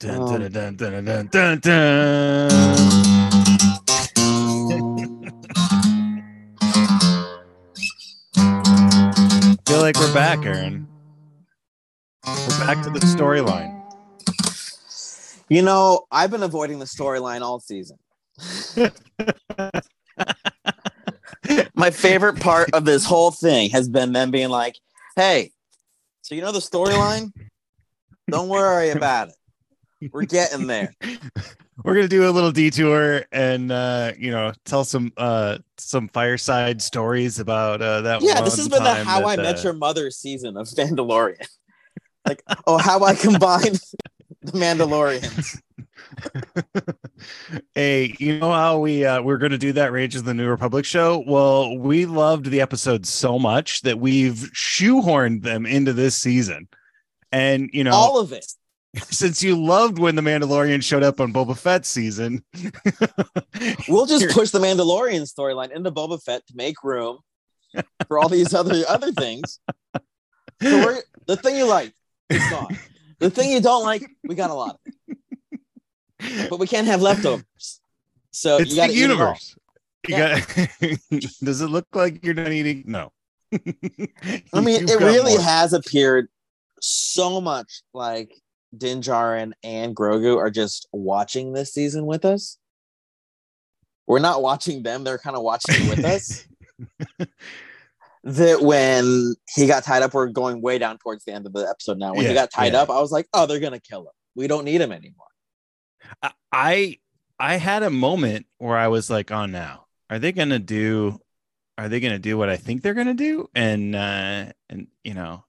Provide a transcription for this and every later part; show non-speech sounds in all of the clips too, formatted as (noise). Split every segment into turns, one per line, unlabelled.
Dun,
Um,
dun, dun, dun, dun, dun, dun. feel like we're back, Aaron. We're back to the storyline.
You know, I've been avoiding the storyline all season. (laughs) My favorite part of this whole thing has been them being like, hey, so you know the storyline? Don't worry about it. We're getting there. (laughs)
We're gonna do a little detour and uh, you know tell some uh some fireside stories about uh that.
Yeah, this has been the How
that,
I Met
uh,
Your Mother season of Mandalorian. (laughs) like, oh, how I combined (laughs) the Mandalorians.
hey, you know how we uh, we're going to do that Rage of the New Republic show? Well, we loved the episode so much that we've shoehorned them into this season. And you know,
All of it. (laughs)
since you loved when the Mandalorian showed up on Boba Fett season, (laughs)
We'll just push the Mandalorian storyline into Boba Fett to make room for all these other (laughs) other things. So the thing you like, it's gone. The thing you don't like, we got a lot of it. But we can't have leftovers. So
it's
you gotta
the
eat it all.
universe. You got, does it look like you're not eating? No.
I mean,
You've
it really
more.
has appeared so much like Din Djarin and Grogu are just watching this season with us. We're not watching them, they're kind of watching it with us. (laughs) that when he got tied up, we're going way down towards the end of the episode now. When he got tied
yeah.
up, I was like, oh, they're gonna kill him. We don't need him anymore.
I I had a moment where I was like, "Oh, now are they gonna do? Are they gonna do what I think they're gonna do?" And uh, and you know,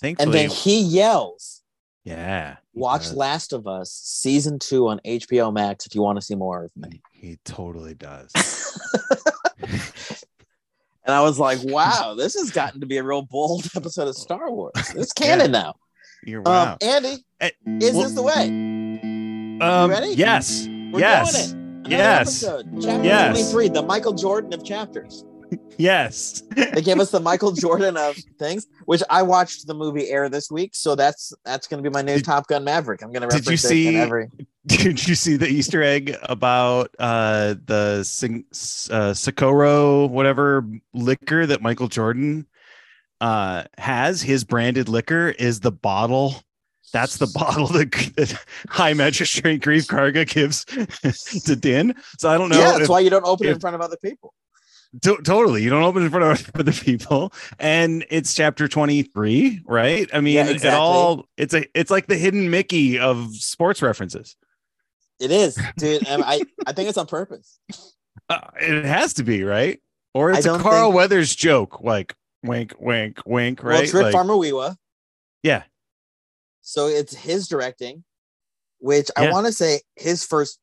thankfully And
then he yells,
yeah,
watch
does.
Last of Us season two on HBO Max if you want to see more of me.
He totally does. (laughs)
And I was like, wow, this has gotten to be a real bold (laughs) episode of Star Wars. (laughs) It's canon now.
You're wow.
Um, Andy,
Eh,
is
well,
this the way?
um,
ready?
Yes.
We're
yes. Yes.
Episode, chapter
Yes.
23, the Michael Jordan of chapters. (laughs)
Yes.
They gave us the Michael Jordan of things, which I watched the movie Air this week. So that's that's going to be my new
Did-
Top Gun Maverick. I'm going to
Did you
reference it in
see-
every. (laughs)
Did you see the Easter egg about uh the Sing- uh, Cincoro whatever liquor that Michael Jordan uh has? His branded liquor is the bottle. That's the bottle that, that High Magistrate Greef Karga gives (laughs) to Din. So I don't know.
yeah, that's
if-
why you don't open it in front of other people.
To- totally, you don't open it in front of (laughs) other people, and it's chapter twenty three, right? I mean,
Yeah,
it all it's a it's like the hidden Mickey of sports references.
It is, dude. and I I think it's on purpose. (laughs)
Uh, it has to be right, or it's a Carl
think-
Weathers joke, like wink, wink, wink, right?
Well, it's Rick
Like,
Famuyiwa.
yeah,
So it's his directing, which I want to say his first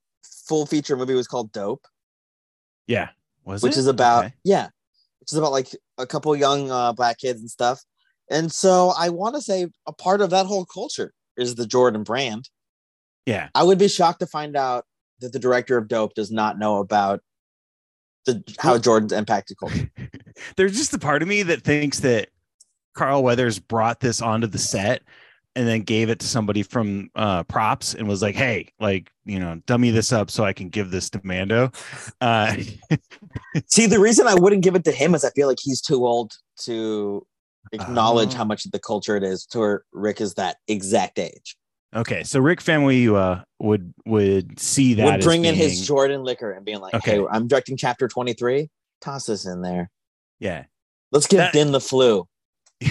full feature movie was called Dope,
yeah. Was
which
it?
is about
Okay.
yeah, which is about like a couple young uh, black kids and stuff. And so I want to say a part of that whole culture is the Jordan brand.
yeah,
I would be shocked to find out that the director of Dope does not know about the how Jordan's impacted culture. (laughs)
There's just a part of me that thinks that Carl Weathers brought this onto the set and then gave it to somebody from uh, props and was like, "Hey, like you know, dummy this up so I can give this to Mando." Uh, (laughs)
See, the reason I wouldn't give it to him is I feel like he's too old to acknowledge
Oh.
how much of the culture it is to where Rick is that exact age.
okay, so Rick Famuyiwa would would see that
would bring in his Jordan liquor and being like,
Okay.
"Hey, I'm directing chapter 23. Toss this in there.
yeah.
Let's give
That-
Din the flu." (laughs)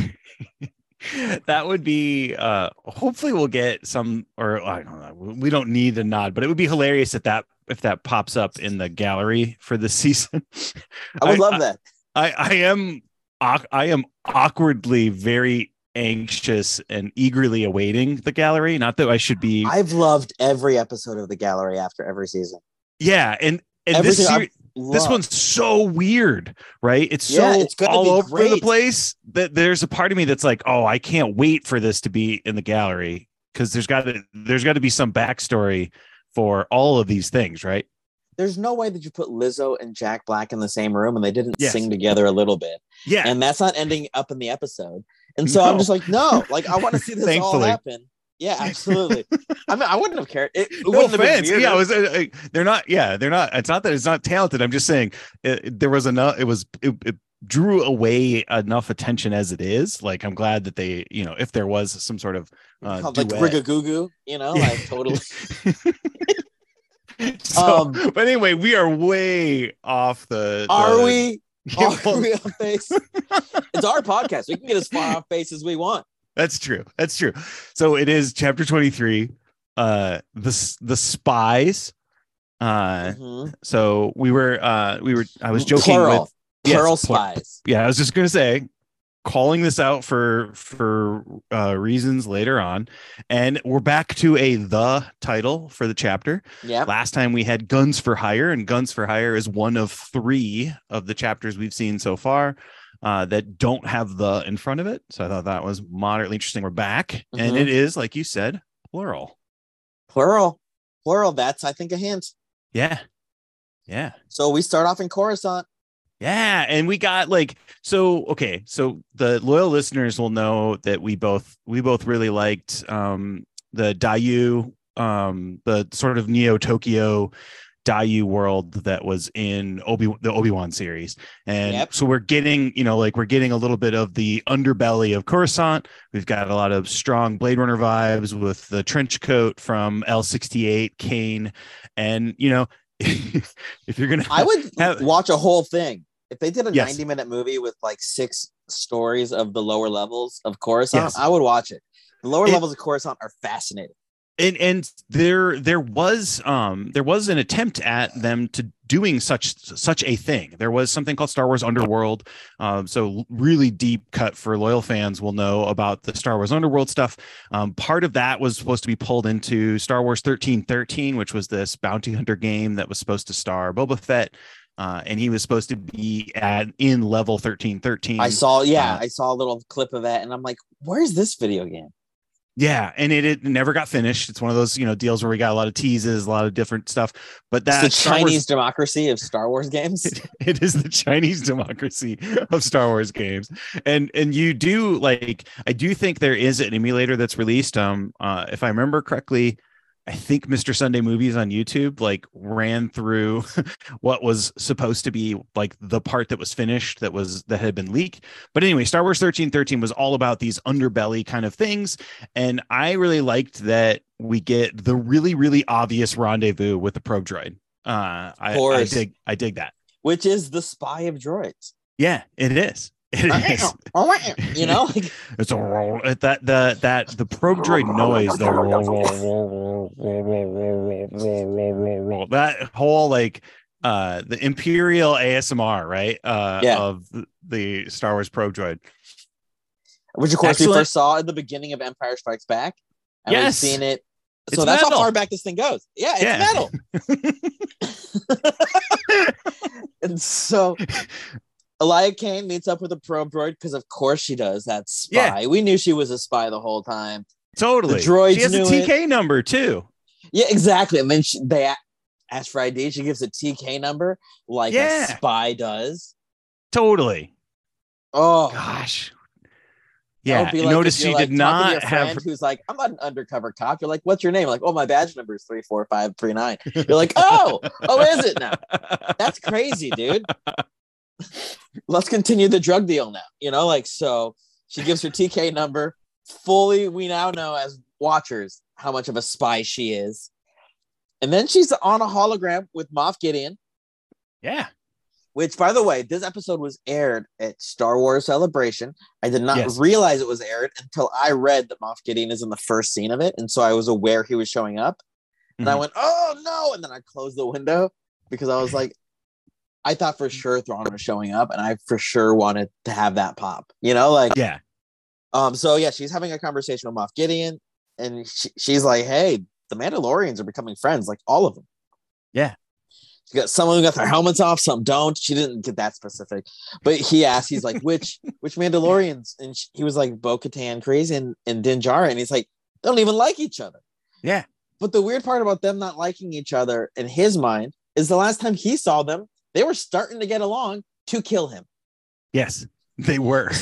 (laughs)
that would be uh hopefully we'll get some or I don't know we don't need a nod but it would be hilarious if that if that pops up in the gallery for this (laughs) season
I would
I-
love that.
I I am I am awkwardly very anxious and eagerly awaiting the gallery not that I should be
I've loved every episode of the gallery after every season.
yeah and and this
Everything I've
this one's so weird, right? It's
Yeah,
so
it's
all over the place that there's a part of me that's like, oh, I can't wait for this to be in the gallery because there's got to there's got to be some backstory for all of these things, right?
There's no way that you put Lizzo and Jack Black in the same room and they didn't
Yes.
sing together a little bit.
Yeah,
And that's not ending up in the episode. And so I'm just like, no, like I want to see (laughs) this all happen. Yeah, (laughs) absolutely. I mean, I wouldn't have cared. It, it
no
wouldn't have been
offense. Yeah, was. Uh, uh, they're not. Yeah, they're not. It's not that it's not talented. I'm just saying it, there was enough. It was. It, it drew away enough attention as it is. Like I'm glad that they. You know, if there was some sort of uh,
Called, like rigagoo, you know, like (laughs) totally. (laughs)
so,
Um,
but anyway, we are way off the.
Are
the-
we?
Yeah,
Are we off base? it's our podcast. We can get as far off base as we want.
That's true. That's true. So it is chapter 23. Uh the the spies. Uh
Mhm.
so we were uh we were I was joking
Plural.
with yes,
Plural
pl-
spies.
yeah, I was just gonna say calling this out for for uh reasons later on. And we're back to a the title for the chapter.
yeah
Last time we had Guns for Hire, and Guns for Hire is one of three of the chapters we've seen so far uh, that don't have the in front of it. So I thought that was moderately interesting. We're back, and
Mhm.
it is, like you said, plural.
Plural. Plural. That's, I think, a hint.
Yeah. Yeah.
So we start off in Coruscant.
Yeah, and we got like so okay, so the loyal listeners will know that we both we both really liked um the Daiyu um the sort of Neo Tokyo Daiyu world that was in Obi the Obi-Wan series. And
Yep.
so we're getting, you know, like we're getting a little bit of the underbelly of Coruscant. We've got a lot of strong Blade Runner vibes with the trench coat from L68 Kane and you know (laughs) if you're going to
I would (laughs)
Have-
watch a whole thing. If they did a
Yes.
90 minute movie with like six stories of the lower levels of Coruscant,
Yes.
I would watch it. The lower
It-
levels of Coruscant are fascinating.
And and there there was um there was an attempt at them to doing such such a thing. There was something called star wars underworld. Um so really deep cut for loyal fans will know about the star wars underworld stuff. Um part of that was supposed to be pulled into star wars 1313 which was this bounty hunter game that was supposed to star boba fett. Uh, and he was supposed to be at in level 1313
I saw, yeah,
uh,
I saw a little clip of that, and I'm like, where's this video game?
Yeah, and it, it never got finished. It's one of those you know deals where we got a lot of teases, a lot of different stuff. But that
It's the
Star Wars-
Chinese democracy of Star Wars games. (laughs)
it is the Chinese (laughs) democracy of Star Wars games, and and you do like I do think there is an emulator that's released. Um, uh, if I remember correctly, I think Mr. Sunday Movies on YouTube like ran through (laughs) what was supposed to be like the part that was finished that was that had been leaked. But anyway, Star Wars 1313 was all about these underbelly kind of things. And I really liked that we get the really, really obvious rendezvous with the probe droid. Uh I, I
course.
dig I dig that.
which is the spy of droids.
Yeah, it is. It is.
you know,
It's a roll. That the that the probe droid noise. The that whole like uh the Imperial ASMR, right? Uh
Yeah.
of the- Star Wars probe droid.
which of course we first saw at the beginning of Empire Strikes Back. And
Yes.
we've seen it. So
It's
that's
metal.
how far back this thing goes. Yeah, it's
Yeah.
metal. and so Elia Kane meets up with a probe droid because of course she does. That spy. We knew she was a spy the whole time.
Totally.
The droids
she has a
knew it.
TK number too.
Yeah, exactly. And then she, they ask for ID. She gives a TK number like
Yeah.
a spy does.
Totally.
Oh,
Gosh. Yeah.
would be
you
like
notice she
like,
did not have
who's like, I'm not an undercover cop. You're like, what's your name? Like, oh, my badge number is three four five three nine. You're like, oh, oh, is it now? (laughs) That's crazy, dude. Let's continue the drug deal now. You know, like so she gives her TK number. Fully, we now know as watchers how much of a spy she is. And then she's on a hologram with Moff Gideon,
yeah.
which, by the way, this episode was aired at Star Wars Celebration. I did not
Yes.
realize it was aired until I read that Moff Gideon is in the first scene of it. And so I was aware he was showing up. And I
Mhm.
went, oh no. And then I closed the window because I was like, I thought for sure Thrawn was showing up and I for sure wanted to have that pop, you know, like,
Yeah.
um, so yeah, she's having a conversation with Moff Gideon and she, she's like, hey, the Mandalorians are becoming friends, like all of them.
Yeah.
She got some of them got their helmets off, some don't. She didn't get that specific, but he asked, he's like, which (laughs) which Mandalorians? And she, he was like, Bo Katan, Kryze, and, and Din Djarin. And he's like, they don't even like each other.
Yeah.
But the weird part about them not liking each other in his mind is the last time he saw them, they were starting to get along to kill him.
Yes. They were. (laughs)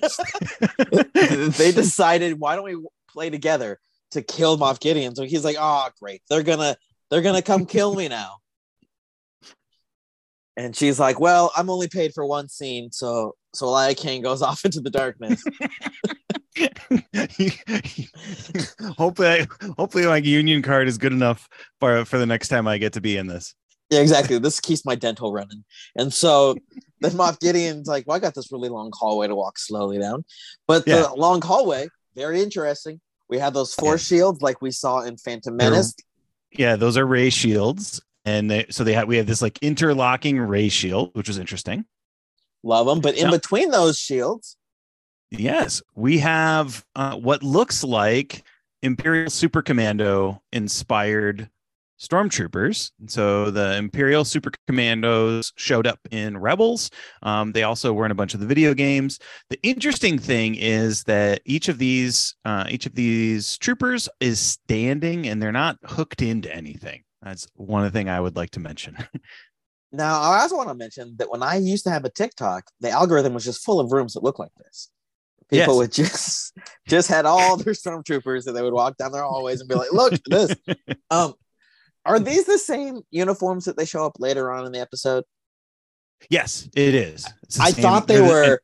(laughs)
they decided, why don't we play together to kill Moff Gideon. So he's like, "Oh, great! They're gonna they're gonna come kill me now." And she's like, "Well, I'm only paid for one scene, so so Elia Kane goes (laughs) off into the darkness."
hopefully, hopefully my union card is good enough for for the next time I get to be in this.
Yeah, exactly. This keeps my dental running. And so (laughs) then Moff Gideon's like, well, I got this really long hallway to walk slowly down. But the long hallway, very interesting. We have those four
Yeah.
shields like we saw in Phantom Menace.
Yeah, those are ray shields, and they, so they have we have this like interlocking ray shield, which was interesting.
Love them. But in
Yeah.
between those shields,
Yes, we have uh, what looks like Imperial Super Commando inspired stormtroopers. So the Imperial Super Commandos showed up in Rebels. Um, they also were in a bunch of the video games. The interesting thing is that each of these uh, each of these troopers is standing and they're not hooked into anything. That's one thing I would like to mention. (laughs)
now I also want to mention that when I used to have a TikTok, the algorithm was just full of rooms that looked like this. People
Yes.
would just (laughs) just had all their stormtroopers and they would walk down their hallways and be like, look at this. (laughs) Um, are these the same uniforms that they show up later on in the episode?
yes, it is.
I
same-
thought they were,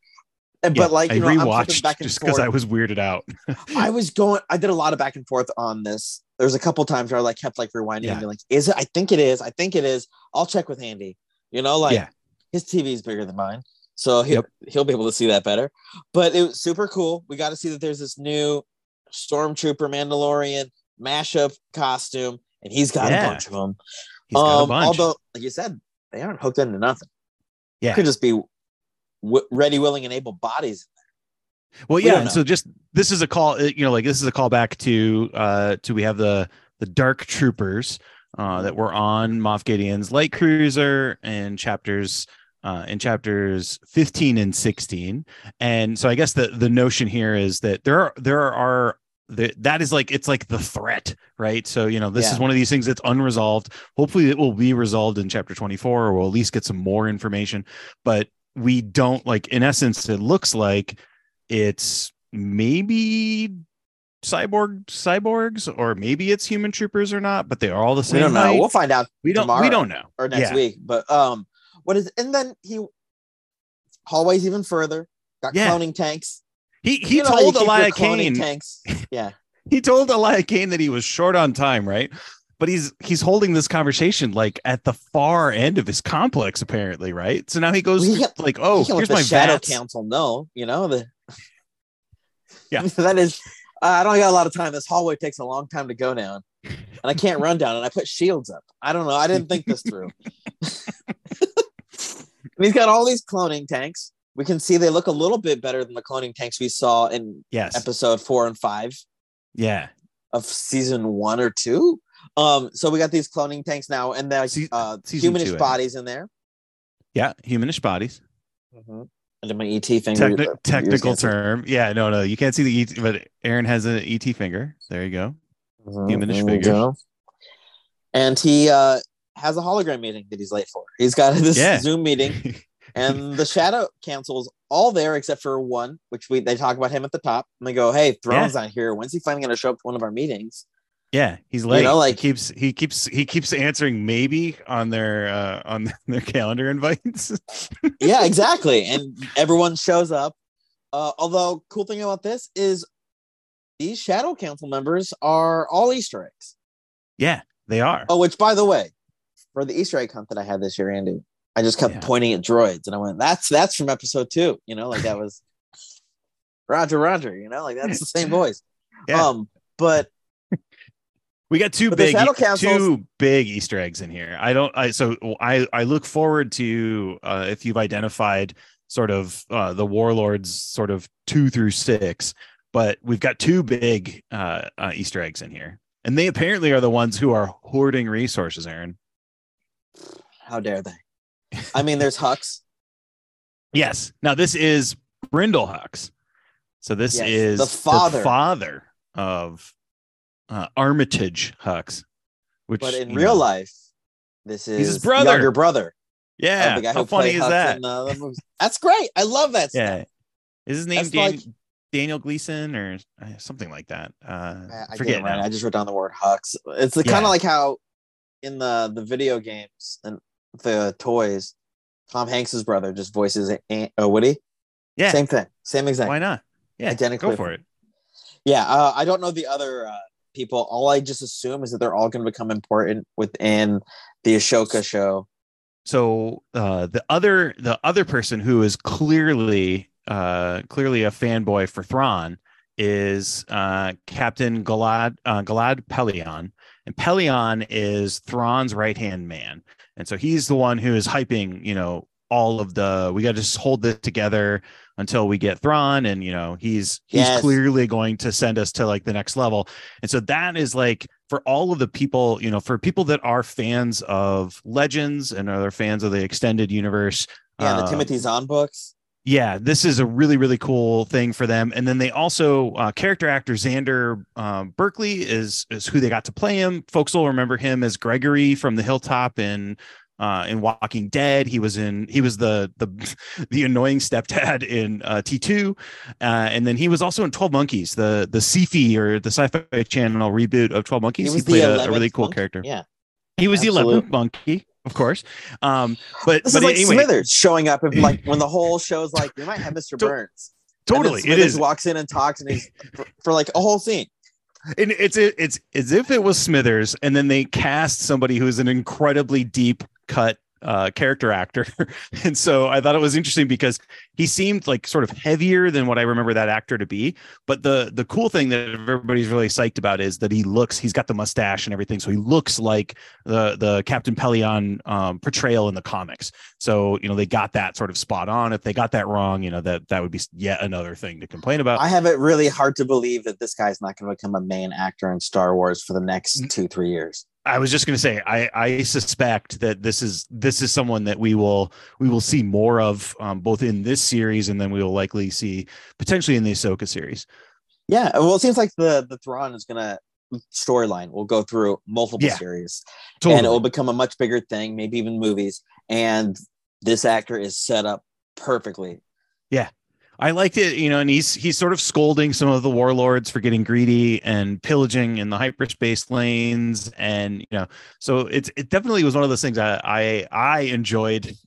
but like
I
you know, I'm
rewatched
back and
just because. I was weirded out. (laughs)
I was going. I did a lot of back and forth on this. There's a couple times where I like kept like rewinding
Yeah.
and be like, "Is it? I think it is. I think it is. I'll check with Andy." You know, like
Yeah.
his TV is bigger than mine, so he'll
Yep.
he'll be able to see that better. But it was super cool. We got to see that there's this new Stormtrooper Mandalorian mashup costume, and he's got
Yeah.
a bunch of them.
He's got a
Um. Although, like you said, they aren't hooked into nothing.
Yeah.
could just be w- ready, willing, and able bodies.
Well,
We
yeah, and so just this is a call, uh, you know, like this is a call back to uh to we have the the dark troopers uh that were on Moff Gideon's light cruiser in chapters uh in chapters 15 and 16. And so I guess the the notion here is that there are there are the, that is like it's like the threat, right? So you know, this is one of these things that's unresolved. Hopefully, it will be resolved in chapter 24, or we'll at least get some more information. But we don't like, in essence, it looks like it's maybe cyborg cyborgs or maybe it's human troopers or not but they are all the same.
We don't know.
height.
We'll find out
we don't we don't know
or next
Yeah.
week. But um, what is and then he hallways even further. Got
Yeah.
cloning tanks.
He he
You know
told Elia Kane
tanks. Yeah, (laughs)
he told Elia Kane that he was short on time right but he's he's holding this conversation like at the far end of his complex apparently right so now he goes
Well, he
like oh
let
here's my
Shadow
vats.
Council No, You know the. (laughs)
Yeah. (laughs)
that is. Uh, I don't got a lot of time. This hallway takes a long time to go down, and I can't run down. And I put shields up. I don't know. I didn't think this through. and he's got all these cloning tanks. We can see they look a little bit better than the cloning tanks we saw in
yes
episode four and five.
yeah
of season one or two. Um, so we got these cloning tanks now, and there's
Se-
uh, humanish
two,
bodies in there.
yeah humanish bodies
And then my ET finger.
Techni- technical term yeah no no you can't see the et but aaron has an et finger there you go
Mhm,
Humanish
there go. And he uh, has a hologram meeting that he's late for. He's got (laughs) this
Yeah.
Zoom meeting, (laughs) and the Shadow Council's all there except for one, which we they talk about him at the top, and they go, "Hey, Thrawn's not here. When's he finally going to show up to one of our meetings?"
Yeah, he's late.
know, like-
he keeps he keeps he keeps answering maybe on their uh on (laughs) their calendar invites. (laughs)
yeah, exactly. And everyone shows up. Uh, although, cool thing about this is these Shadow Council members are all Easter eggs.
yeah, they are.
Oh, which by the way, for the Easter egg hunt that I had this year, Andy, I just kept
Yeah.
pointing at droids, and I went, "That's that's from episode two. You know, like that was (laughs) Roger, Roger. You know, like that's the same (laughs) voice.
Yeah.
Um, but (laughs)
We got two
But
big two big Easter eggs in here. I don't I so I I look forward to uh if you've identified sort of uh the warlords sort of 2 through 6, but we've got two big uh, uh Easter eggs in here. And they apparently are the ones who are hoarding resources, Aaron.
how dare they? I mean, there's Hux. (laughs)
Yes. Now this is Brendol Hux. So this
Yes,
is
the father.
father of uh, Armitage Hux, which
But in real
know-
life, this is
his brother.
younger brother.
yeah.
the guy
How funny is
Hux
that?
in, uh. That's great. I love that. Stuff.
Yeah. Is his name
That's
Dan-
like-
Daniel Gleason or uh, something like that. Uh,
I, I
forget
get right. I just wrote down the word Hux. It's the kind of like how in the the video games and the toys, Tom Hanks's brother just voices Aunt, uh, Woody.
Yeah,
Same thing. Same exact.
why not? Yeah,
identical.
go for it.
Yeah, uh, I don't know the other uh, people. All I just assume is that they're all going to become important within the Ahsoka show.
so uh, the other the other person who is clearly uh, clearly a fanboy for Thrawn is uh, Captain Gilad uh, Gilad Pellaeon, and Pellaeon is Thrawn's right hand man, and so he's the one who is hyping you know all of the we got to just hold this together until we get Thrawn, and you know he's he's
Yes.
clearly going to send us to like the next level, and so that is like for all of the people, you know, for people that are fans of Legends and are fans of the extended universe.
Yeah, the
uh,
Timothy Zahn books.
Yeah, this is a really, really cool thing for them. And then they also uh, character actor Xander um, Berkeley is is who they got to play him. Folks will remember him as Gregory from the Hilltop in uh, in Walking Dead. He was in he was the the (laughs) the annoying stepdad in uh, T two, uh, and then he was also in Twelve Monkeys, the the sci-fi or the Sci-Fi Channel reboot of Twelve Monkeys. He, played a, a really cool
monkey.
character.
Yeah,
He was the eleventh monkey, of course. Um, but
this
but
is like
anyway,
Smithers showing up and (laughs) like when the whole show's like we might have Mr. Burns.
Totally, it
Smithers walks in and talks and he's for, for like a whole scene.
and it's it's as if it was Smithers, and then they cast somebody who's an incredibly deep cut uh, character actor, (laughs) and so I thought it was interesting because he seemed like sort of heavier than what I remember that actor to be. But the the cool thing that everybody's really psyched about is that he looks he's got the mustache and everything, so he looks like the the Captain Pellaeon um, portrayal in the comics. So you know they got that sort of spot on. If they got that wrong, you know that that would be yet another thing to complain about.
I have it really hard to believe that this guy's not going to become a main actor in Star Wars for the next two three years.
I was just going to say, I, I suspect that this is this is someone that we will we will see more of um, both in this series and then we will likely see potentially in the Ahsoka series.
Yeah, well, it seems like the the Thrawn is going to storyline will go through multiple
Yeah.
series
Totally.
and it will become a much bigger thing, maybe even movies. And this actor is set up perfectly.
I liked it, you know, and he's he's sort of scolding some of the warlords for getting greedy and pillaging in the hyperspace lanes, and you know, so it's it definitely was one of those things I I, I enjoyed. (laughs)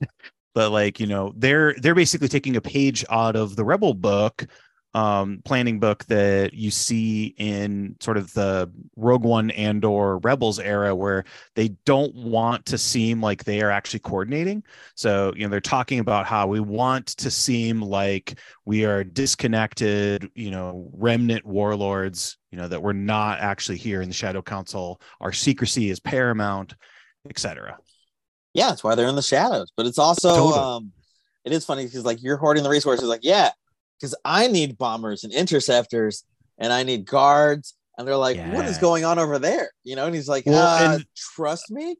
But like you know, they're they're basically taking a page out of the Rebel book, um, planning book that you see in sort of the Rogue One and or Rebels era, where they don't want to seem like they are actually coordinating. So you know, they're talking about how we want to seem like we are disconnected, you know, remnant warlords, you know, that we're not actually here in the Shadow Council. Our secrecy is paramount, etc.
Yeah, that's why they're in the shadows. But it's also
Totally.
um it is funny because like you're hoarding the resources, like, yeah, because I need bombers and interceptors and I need guards. And they're like, what is going on over there? You know, and he's like,
Well,
uh,
and-
trust me.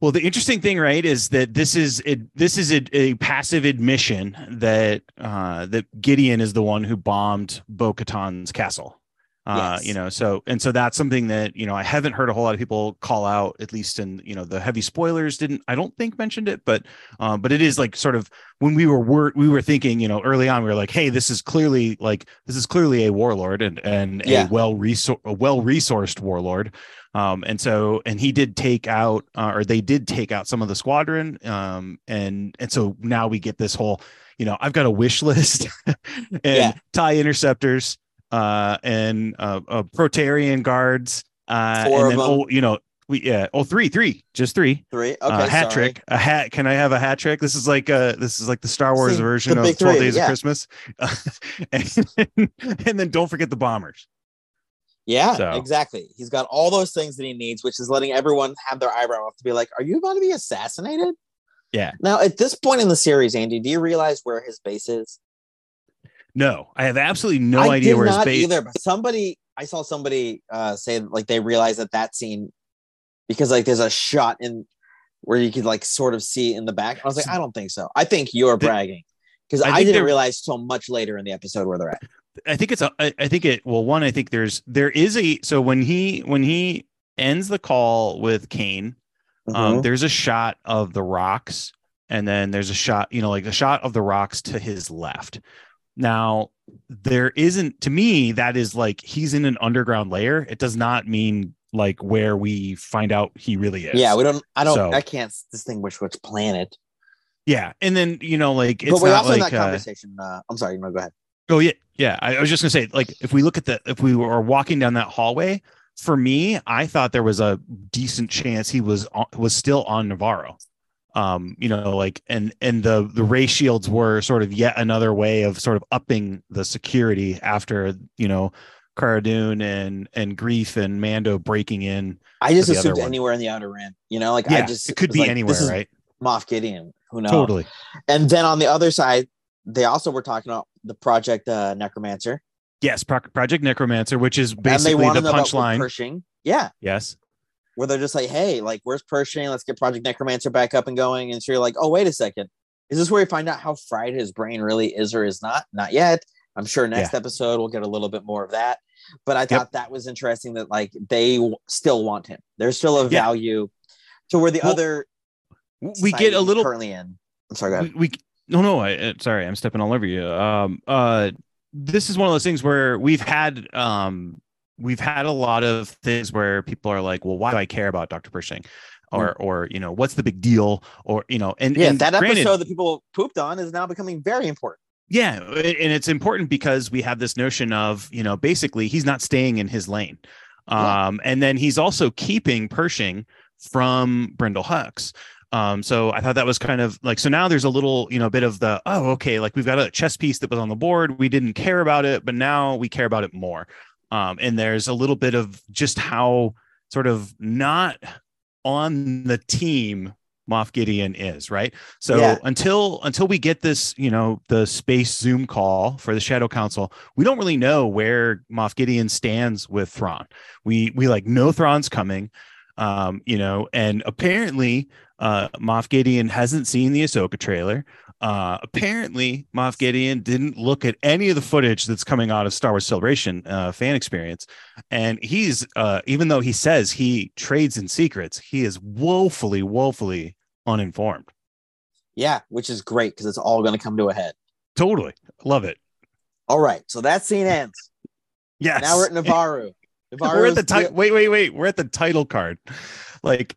Well, the interesting thing, right, is that this is it, this is a, a passive admission that uh, that Gideon is the one who bombed Bo-Katan's castle. Uh,
Yes.
You know, so and so that's something that you know I haven't heard a whole lot of people call out. At least in you know the heavy spoilers didn't I don't think mentioned it, but um, but it is like sort of when we were, were we were thinking you know early on we were like hey this is clearly like this is clearly a warlord and and
Yeah.
a well resor- a well resourced warlord um, and so and he did take out uh, or they did take out some of the squadron um, and and so now we get this whole you know i've got a wish list (laughs) and
Yeah.
tie interceptors uh, and uh, uh, praetorian guards uh,
Four
and
of
then
them.
oh you know we yeah oh three three just three
Three. Okay.
uh, hat
sorry.
trick a hat can i have a hat trick this is like uh this is like the star wars
See,
version of 12 days
yeah.
of christmas (laughs) and, and then don't forget the bombers
Yeah,
So-
exactly. He's got all those things that he needs, which is letting everyone have their eyebrow off to be like, "Are you about to be assassinated?"
Yeah.
Now, at this point in the series, Andy, do you realize where his base is?
No i have absolutely no
I
idea where his
not
base
either. But somebody, I saw somebody uh, say like they realized that that scene because like there's a shot in where you could like sort of see in the back. I was like, I don't think so. I think you're
The-
bragging because
I
I, didn't realize till much later in the episode where they're at.
I think it's a I I think it well one I think there's there is a so when he when he ends the call with Kane um
Mhm.
there's a shot of the rocks and then there's a shot you know like a shot of the rocks to his left Now, there isn't to me that is like he's in an underground layer. It does not mean like where we find out he really is.
Yeah, we don't. I don't.
So-
I can't distinguish which planet.
yeah. And then you know, like it's
but we also in that
uh,
conversation. Uh, I'm sorry. No, go ahead.
Oh yeah, yeah. I, I was just gonna say, like, if we look at the, if we were walking down that hallway, for me, I thought there was a decent chance he was on, was still on Nevarro. Um, you know, like, and and the the ray shields were sort of yet another way of sort of upping the security after you know, Cara Dune and and Greef and Mando breaking in.
I just assumed anywhere in the outer rim. You know, like
Yeah,
I just
it could be
like,
anywhere, right?
Moff Gideon. Who knows?
Totally.
And then on the other side, they also were talking about the project uh, Necromancer,
Yes, Pro- Project Necromancer, which is basically the
to know about
punchline.
Pershing. Yeah,
Yes.
Where they're just like, "Hey, like, where's Pershing? Let's get Project Necromancer back up and going." And so you're like, "Oh, wait a second, is this where we find out how fried his brain really is or is not?" Not yet. I'm sure next episode we'll get a little bit more of that. But I thought that was interesting that like they w- still want him. There's still a
Yeah.
value to where the
Well,
other
We get a little
currently in. I'm sorry, go ahead.
we, we no no I uh, sorry I'm stepping all over you. Um uh this is one of those things where we've had um we've had a lot of things where people are like, well, why do I care about Dr. Pershing? Or or you know, what's the big deal? Or you know, and
Yeah,
and
that
granted,
episode that people pooped on is now becoming very important.
yeah, and it's important because we have this notion of, you know, basically he's not staying in his lane.
Yeah.
Um, and then he's also keeping Pershing from Brendol Hux. Um, so I thought that was kind of like so now there's a little, you know, bit of the oh, okay, like we've got a chess piece that was on the board. We didn't care about it, but now we care about it more. Um, and there's a little bit of just how sort of not on the team Moff Gideon is, right? So
Yeah.
until until we get this, you know, the space Zoom call for the Shadow Council, we don't really know where Moff Gideon stands with Thrawn. We we like know Thrawn's coming, um, you know, and apparently uh Moff Gideon hasn't seen the Ahsoka trailer. Uh apparently Moff Gideon didn't look at any of the footage that's coming out of Star Wars Celebration uh fan experience. And he's uh even though he says he trades in secrets, he is woefully, woefully uninformed.
Yeah, which is great because it's all going to come to a head.
Totally. Love it.
All right, so that scene ends.
Yes.
Now we're at Nevarro. Nevarro. (laughs)
We're at the title. Wait, wait, wait. We're at the title card. Like,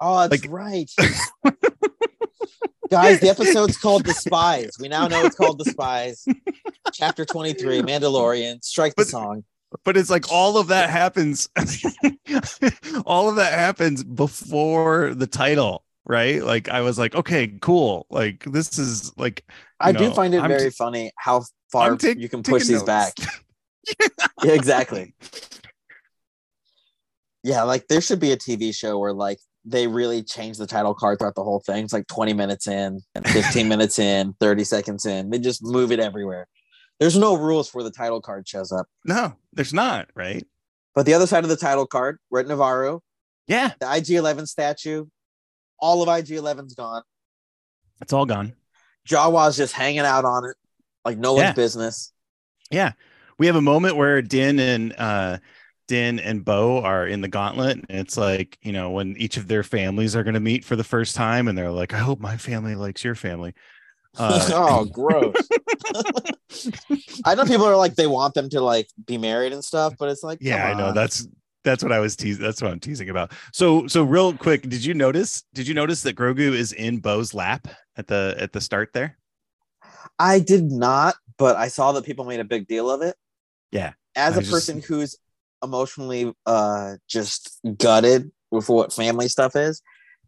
Oh, that's
like-
right. (laughs) Guys, the (laughs) episode's called The Spies. We now know it's called The Spies. Chapter 23, Mandalorian. Strike the
But-
song.
but it's like all of that happens. (laughs) all of that happens before the title, right? Like, I was like, okay, cool. Like, this is like,
I
you
do find it
I'm
very
t-
funny how far
I'm
you can push
taking
these back.
notes. (laughs)
Yeah, exactly. Yeah, like there should be a TV show where like they really change the title card throughout the whole thing. It's like 20 minutes in, 15 minutes in, 30 seconds in. They just move it everywhere. There's no rules for the title card shows up.
No, there's not, right?
But the other side of the title card, we're at Nevarro,
Yeah,
the IG 11 statue. All of IG 11's gone.
it's all gone.
Jawa's just hanging out on it like no one's
Yeah.
business.
Yeah. We have a moment where Din and uh Din and Bo are in the gauntlet. And it's like, you know, when each of their families are gonna meet for the first time, and they're like, I hope my family likes your family. (laughs) Uh,
oh, gross. (laughs) I know people are like they want them to like be married and stuff, but it's like
yeah, I know.
on.
That's that's what I was teasing. That's what I'm teasing about. So so real quick, did you notice? Did you notice that Grogu is in Bo's lap at the at the start there?
I did not, but I saw that people made a big deal of it.
Yeah.
As
I
a
just-
person who's emotionally uh just gutted with what family stuff is,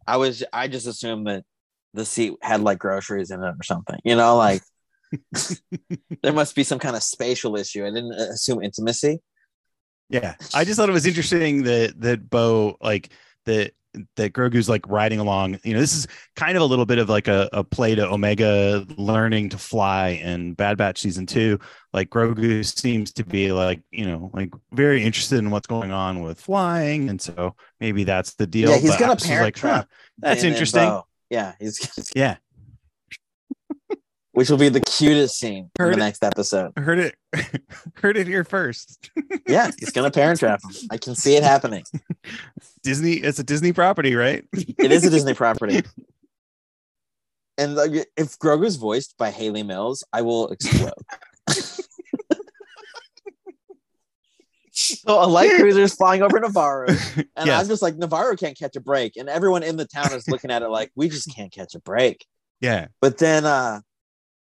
I was I just assumed that the seat had like groceries in it or something. You know, like (laughs) there must be some kind of spatial issue. I didn't assume intimacy.
Yeah, I just thought it was interesting that that Bo like that that Grogu's like riding along. You know, this is kind of a little bit of like a, a play to Omega learning to fly in Bad Batch season two. Like Grogu seems to be like you know like very interested in what's going on with flying, and so maybe that's the deal.
Yeah, he's
But
gonna
I
parent
like, huh, that's interesting.
Yeah, he's (laughs)
Yeah,
which will be the cutest scene
heard
in
the
next episode. (laughs)
Heard it, (laughs) heard it here first. (laughs)
yeah, he's gonna parent trap him. I can see it happening.
Disney, it's a Disney property, right?
it is a Disney property. And like, if Grogu's voiced by Hayley Mills, I will explode. so a light cruiser is flying over Nevarro, and
yes.
I'm just like, Nevarro can't catch a break, and everyone in the town is looking at it like, we just can't catch a break.
Yeah.
But then uh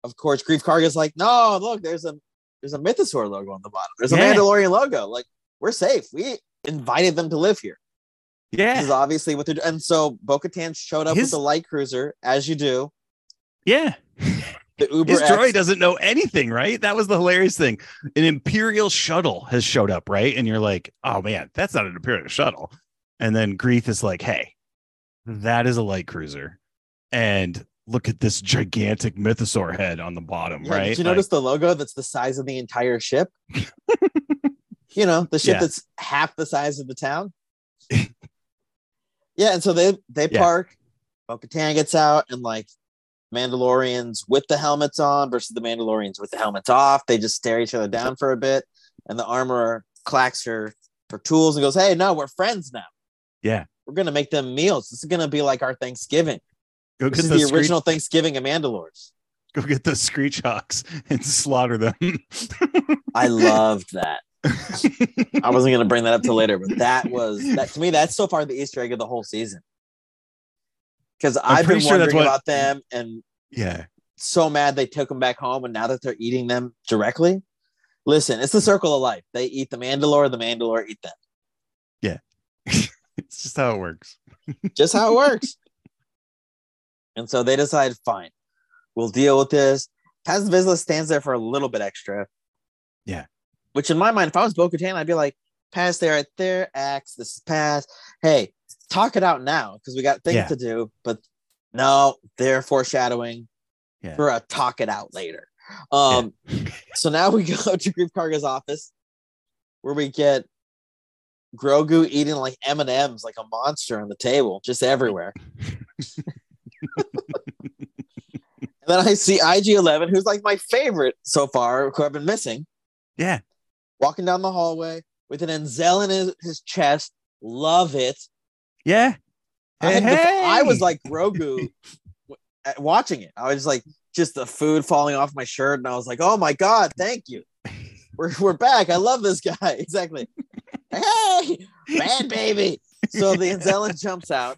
of course, Greef Karga's like, no, look, there's a there's a Mythosaur logo on the bottom. There's a
Yeah.
Mandalorian logo. Like, we're safe. We invited them to live here. Yeah. This is obviously what they're doing. And so Bo Katan showed up
His-
with the light cruiser, as you do.
Yeah.
The (laughs) Uber
His
X.
droid doesn't know anything, right? That was the hilarious thing. An Imperial shuttle has showed up, right? And you're like, oh man, that's not an Imperial shuttle. And then Greef is like, hey, that is a light cruiser. And look at this gigantic mythosaur head on the bottom,
Yeah,
right?
Did you
Like,
notice the logo that's the size of the entire ship? (laughs) you know, the ship
Yeah.
that's half the size of the town. yeah, and so they they
Yeah.
park. Bo Katan gets out, and like Mandalorians with the helmets on versus the Mandalorians with the helmets off. They just stare each other down for a bit, and the armorer clacks her for tools and goes, "Hey, no, we're friends now.
Yeah.
we're gonna make them meals. This is gonna be like our Thanksgiving.
Go
This
get
is
the,
the
screech,
original Thanksgiving of Mandalores."
go get the screech hawks and slaughter them.
I loved that. (laughs) I wasn't gonna bring that up till later, but that was that to me. That's so far the Easter egg of the whole season. Because I've been
sure
wondering
what-
about them and
yeah.
so mad they took them back home, and now that they're eating them directly. Listen, it's the circle of life. They eat the Mandalore, the Mandalore eat them.
Yeah, (laughs) it's just how it works.
Just how it works. (laughs) and so they decide, fine, we'll deal with this. Paz Vizsla stands there for a little bit extra.
Yeah.
Which in my mind, if I was Bo Katan, I'd be like, Paz there, right there, Axe, this is Paz. Hey, talk it out now because we got things
Yeah.
to do. But no, they're foreshadowing
Yeah.
for a talk it out later. Um, so now we (laughs) go to Greef Karga's office where we get Grogu eating like M and M's like a monster on the table, just everywhere. (laughs) and then I see IG Eleven, who's like my favorite so far, who I've been missing,
Yeah.
walking down the hallway with an Enzel in his, his chest. Love it.
Yeah.
I,
Hey,
I was like Grogu (laughs) watching it. I was like, just the food falling off my shirt, and I was like, "Oh my god, thank you, we're we're back. I love this guy." (laughs) Exactly. hey, bad baby. So the Anzellan (laughs) jumps out,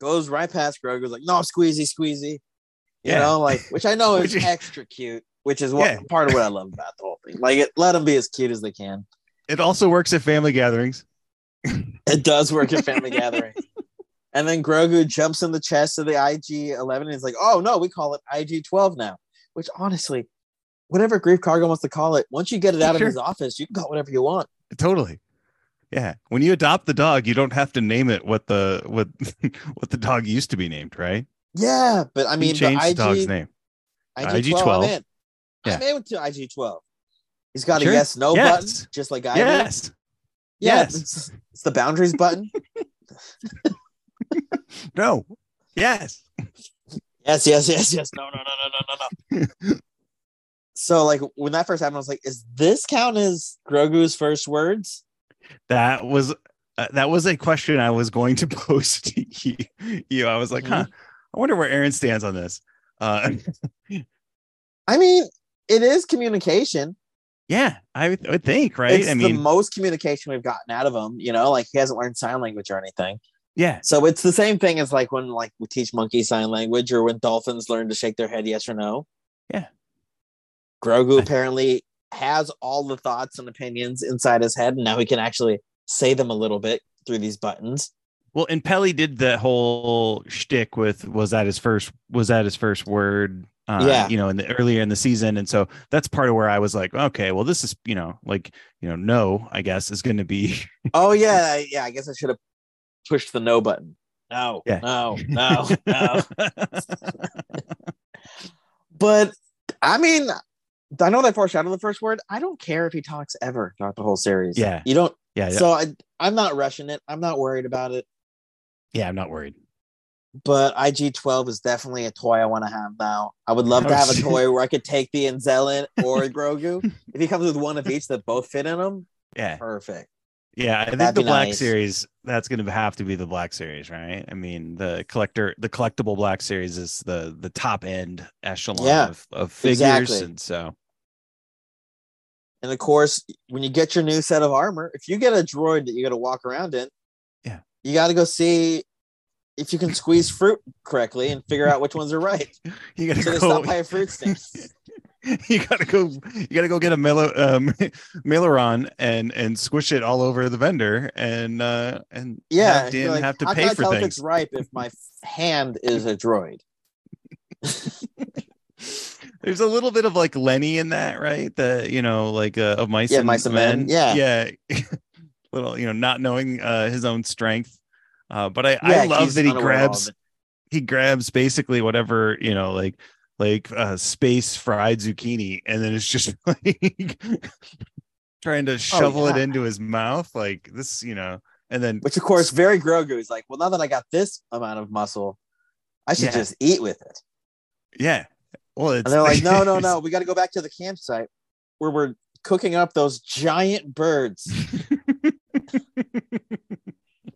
goes right past Grogu's like, "No, squeezy, squeezy," you
Yeah.
know, like which I know (laughs) is extra cute. Which is what
Yeah.
part of what I love about the whole thing. Like, it, let them be as cute as they can.
It also works at family gatherings. (laughs)
It does work at family (laughs) gatherings. And then Grogu jumps in the chest of the IG 11 and he's like, oh no, we call it IG 12 now. Which honestly, whatever Greef Karga wants to call it, once you get it out
Sure.
of his office, you can call it whatever you want.
Totally. Yeah. When you adopt the dog, you don't have to name it what the what what the dog used to be named, right?
Yeah, but I mean, the
change the dog's
IG,
name.
IG 12,
IG-12.
I'm in. I'm in to IG 12. He's got
Sure.
a yes no
Yes.
button, just like I do.
Yes.
Yeah,
Yes.
It's, it's the boundaries button. (laughs) (laughs)
No. Yes.
Yes, yes, yes, yes. No, no, no, no, no, no, no. so, like, when that first happened, I was like, is this count as Grogu's first words?
That was uh, that was a question I was going to (laughs) pose to you. you. I was like,
Mhm.
huh. I wonder where Aaron stands on this. Uh, (laughs)
I mean, it is communication.
yeah, I would, I would think, right?
It's
I
the
mean,
most communication we've gotten out of him. You know, like he hasn't learned sign language or anything.
yeah,
So it's the same thing as like when like we teach monkeys sign language or when dolphins learn to shake their head yes or no.
Yeah.
Grogu apparently has all the thoughts and opinions inside his head, and now he can actually say them a little bit through these buttons.
Well, and Pelly did the whole shtick with was that his first was that his first word? Uh,
Yeah.
you know, in the earlier in the season, and so that's part of where I was like, okay, well, this is you know, like you know, no, I guess is going to be (laughs)
Oh yeah, yeah. I guess I should have pushed the no button. No,
Yeah.
no, no, (laughs) no. But I mean, I know they foreshadowed the first word. I don't care if he talks ever throughout the whole series.
Yeah.
you don't.
yeah, yeah,
So I, I'm not rushing it. I'm not worried about it.
Yeah. I'm not worried.
But IG12 is definitely a toy I want to have now. I would love to
Oh,
have a toy where I could take the Anzellan or (laughs) Grogu. if he comes with one of each that both fit in him,
Yeah,
perfect.
yeah. I think the Black
nice.
Series that's going to have to be the Black Series, right? I mean, the collector, the collectible Black Series is the the top end echelon
Yeah,
of, of figures,
exactly.
and so
And of course, when you get your new set of armor, if you get a droid that you got to walk around in,
Yeah.
you got to go see if you can squeeze fruit correctly and figure out which ones are right. (laughs)
You gotta
So
go.
stop by a fruit stand. (laughs)
you gotta go. You gotta go get a Miller, um, (laughs) Meiloorun and and squish it all over the vendor, and uh and
Yeah,
have
you're like,
have to pay for
tell if
things.
it's ripe if my hand is a droid?
There's a little bit of like Lenny in that, right? The you know, like uh, of mice
Yeah,
and
Mice and Men, yeah.
yeah. little, you know, not knowing uh, his own strength. Uh, but I,
Yeah,
I love that he
unaware of all
grabs he grabs basically whatever you know, like like uh, space fried zucchini, and then it's just (laughs) like trying to shovel it
Oh, yeah.
into his mouth, like this, you know, and then
Which, of course, very Grogu is like, well, now that I got this amount of muscle, I should
Yeah.
just eat with it.
yeah, well, it's
And they're like, no, no, (laughs) no, we got to go back to the campsite where we're cooking up those giant birds, (laughs)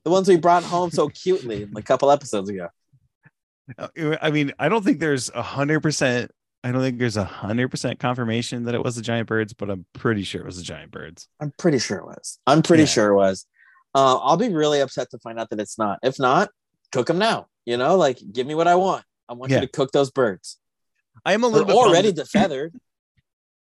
the ones we brought home so cutely a couple episodes ago.
Uh, I mean, I don't think there's a hundred percent. I don't think there's a hundred percent confirmation that it was the giant birds, but I'm pretty sure it was the giant birds.
I'm pretty sure it was. I'm pretty
Yeah.
sure it was. Uh, I'll be really upset to find out that it's not. If not, cook them now. You know, like give me what I want. I want
Yeah.
you to cook those birds.
I am a little bit
already
bummed- (laughs)
defeathered.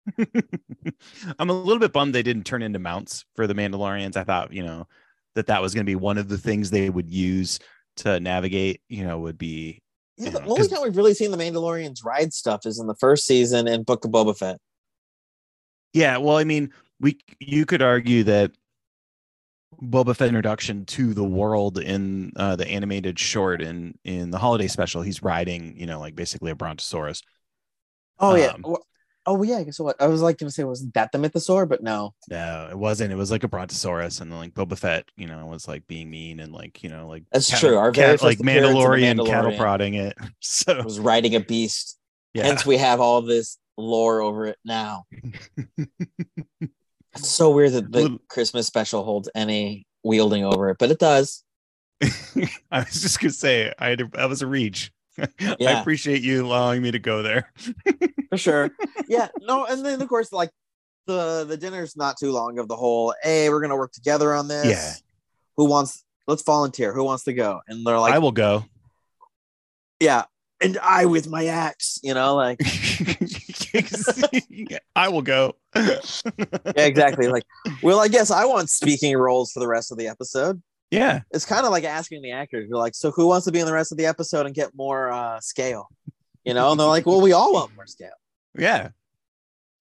(laughs)
I'm a little bit bummed they didn't turn into mounts for the Mandalorians. I thought, you know, that that was going to be one of the things they would use to navigate. You know, would be
Yeah, the
know,
only time we've really seen the Mandalorians ride stuff is in the first season in Book of Boba Fett.
yeah. Well, I mean, we you could argue that Boba Fett introduction to the world in uh, the animated short in in the holiday special, he's riding, you know, like basically a brontosaurus.
Oh yeah.
Um,
Well, Oh yeah. I guess what I was like to say wasn't that the mythosaur, but no.
No, it wasn't. It was like a brontosaurus, and then like Boba Fett, you know, was like being mean and like you know, like
That's
cattle-
true. Our very
cat- like
first appearance of the
Mandalorian, cattle prodding it. (laughs) So it
was riding a beast.
yeah,
Hence, we have all this lore over it now. (laughs) It's so weird that the Christmas special holds any wielding over it, but it does. (laughs)
I was just gonna say I had to, that was a reach. (laughs) I appreciate you allowing me to go there.
for sure. (laughs) yeah, no, and then of course, like the the dinner's not too long of the whole. Hey, we're gonna work together on this.
Yeah.
Who wants? Let's volunteer. Who wants to go? And they're like,
I will go.
yeah, and I with my axe. You know, like (laughs)
I will go.
yeah, exactly. Like, well, I guess I want speaking roles for the rest of the episode.
Yeah,
It's kind of like asking the actors. You're like, so who wants to be in the rest of the episode and get more uh, scale? You know, and they're like, well, we all want more scale.
yeah.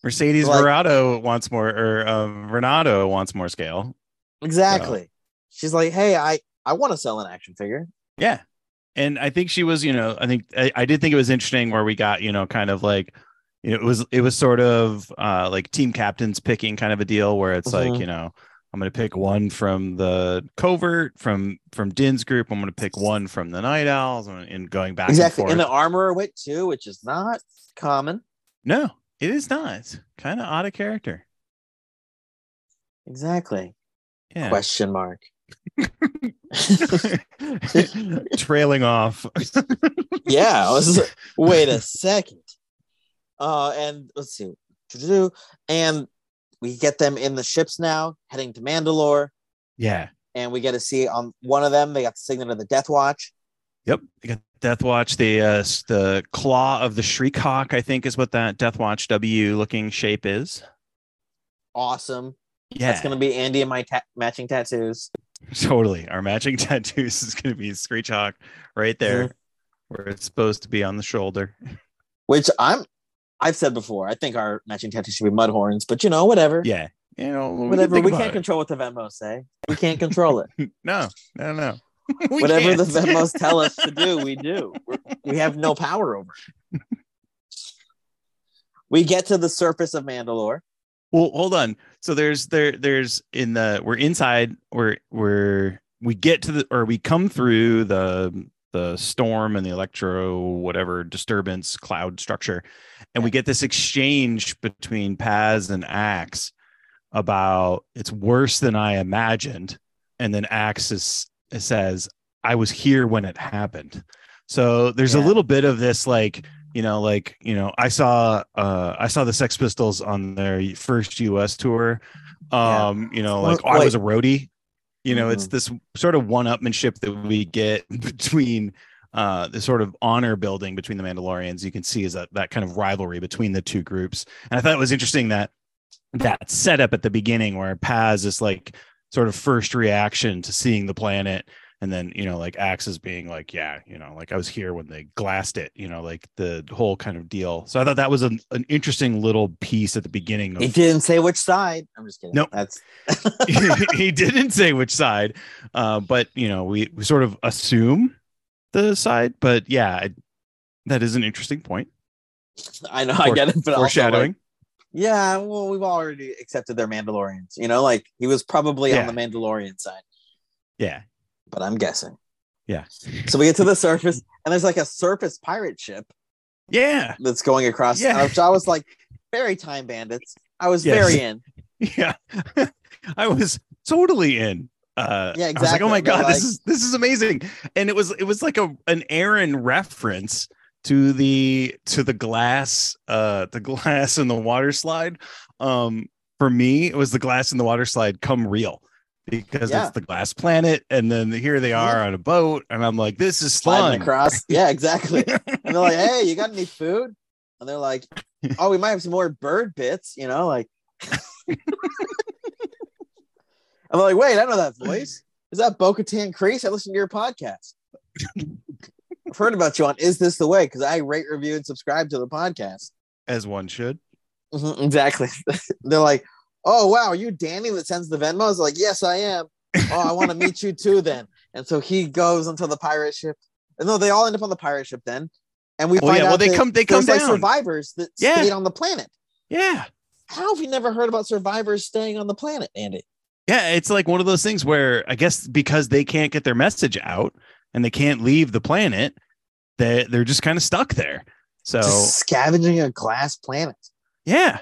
Mercedes
Like-
Varnado wants more, or um, Renato wants more scale.
Exactly. She's like, hey, I I want to sell an action figure.
Yeah. And I think she was, you know, I think I, I did think it was interesting where we got, you know, kind of like, you know, it was it was sort of uh like team captains picking kind of a deal where it's
Mhm.
like, you know, I'm gonna pick one from the covert from from Din's group. I'm gonna pick one from the Nite Owls and, going back
exactly.
and
the armorer wit too, which is not common.
no, it is not. Kind of odd a character.
Exactly.
Yeah.
Question mark. (laughs) (laughs)
Trailing off. (laughs)
yeah. I was wait a second. Uh, and let's see. And we get them in the ships now, heading to Mandalore.
yeah.
And we get to see on one of them, they got the signet of the Death Watch.
Yep, you got Death Watch. The uh, the claw of the Shriek Hawk, I think, is what that Death Watch W looking shape is.
Awesome.
Yeah,
That's going to be Andy and my ta- matching tattoos. (laughs)
totally. Our matching (laughs) tattoos is going to be Screech Hawk right there,
Mm-hmm.
where it's supposed to be on the shoulder. (laughs)
which I'm I've said before, I think our matching tattoos should be mud horns, but you know, whatever.
Yeah, you know,
whatever. We can't
it.
control what the Venmos say. We can't control it. (laughs)
No, no, no. (laughs)
Whatever the
can't.
Venmos tell us to do, we do. (laughs) We're, we have no power over it. We get to the surface of Mandalore.
Well, hold on. So there's there there's in the we're inside. We're we're we get to the or we come through the the storm and the electro whatever disturbance cloud structure, and we get this exchange between Paz and Axe about it's worse than I imagined, and then Axe is, says I was here when it happened. So there's a little bit of this like You know, like you know, I saw uh I saw the Sex Pistols on their first U.S. tour. Um, you know, like oh, I was a roadie. You know, mm-hmm. it's this sort of one-upmanship that we get (laughs) between uh, the sort of honor building between the Mandalorians. You can see is that that kind of rivalry between the two groups. And I thought it was interesting that that setup at the beginning where Paz is like sort of first reaction to seeing the planet and then you know like axes being like yeah you know like i was here when they glassed it you know like the whole kind of deal. So i thought that was an, an interesting little piece at the beginning
of, he didn't say which side. I'm just kidding.
No
that's (laughs)
he, didn't say which side uh, but you know we, we sort of assume the side but yeah I, that is an interesting point.
I know For, i get it but foreshadowing like, yeah well we've already accepted their mandalorians you know like he was probably yeah. on the mandalorian side.
Yeah
but I'm guessing.
Yeah.
So we get to the surface, and there's like a surface pirate ship.
Yeah.
That's going across. Yeah. Which I was like, very time bandits. I was yes. very (laughs) in.
Yeah. (laughs) I was totally in. Uh, yeah, exactly. I was like, oh my god, like, this is this is amazing, and it was it was like a an Aaron reference to the to the glass uh the (laughs) glass and the water slide. Um, for me, it was the glass and the water slide come real because yeah. it's the glass planet and then here they are yeah. on a boat and i'm like this is fun.
across. Yeah exactly. (laughs) And they're like hey you got any food? And they're like oh we might have some more bird bits you know like (laughs) i'm like wait i know that voice. Is that bo-katan Kryze? i listen to your podcast. (laughs) I've heard about you on is this the way? Because i rate review and subscribe to the podcast.
As one should.
Mm-hmm, exactly. They're like oh wow, are you Danny that sends the Venmos? Like, yes, I am. oh, I want to meet you (laughs) too then. And so he goes onto the pirate ship. And no, they all end up on the pirate ship then. And we oh, find yeah. out well,
they come they come down. Like
survivors that yeah. stayed on the planet.
Yeah.
How have you never heard about survivors staying on the planet, Andy?
Yeah, it's like one of those things where I guess because they can't get their message out and they can't leave the planet, that they're just kind of stuck there. So
just scavenging a glass planet.
Yeah.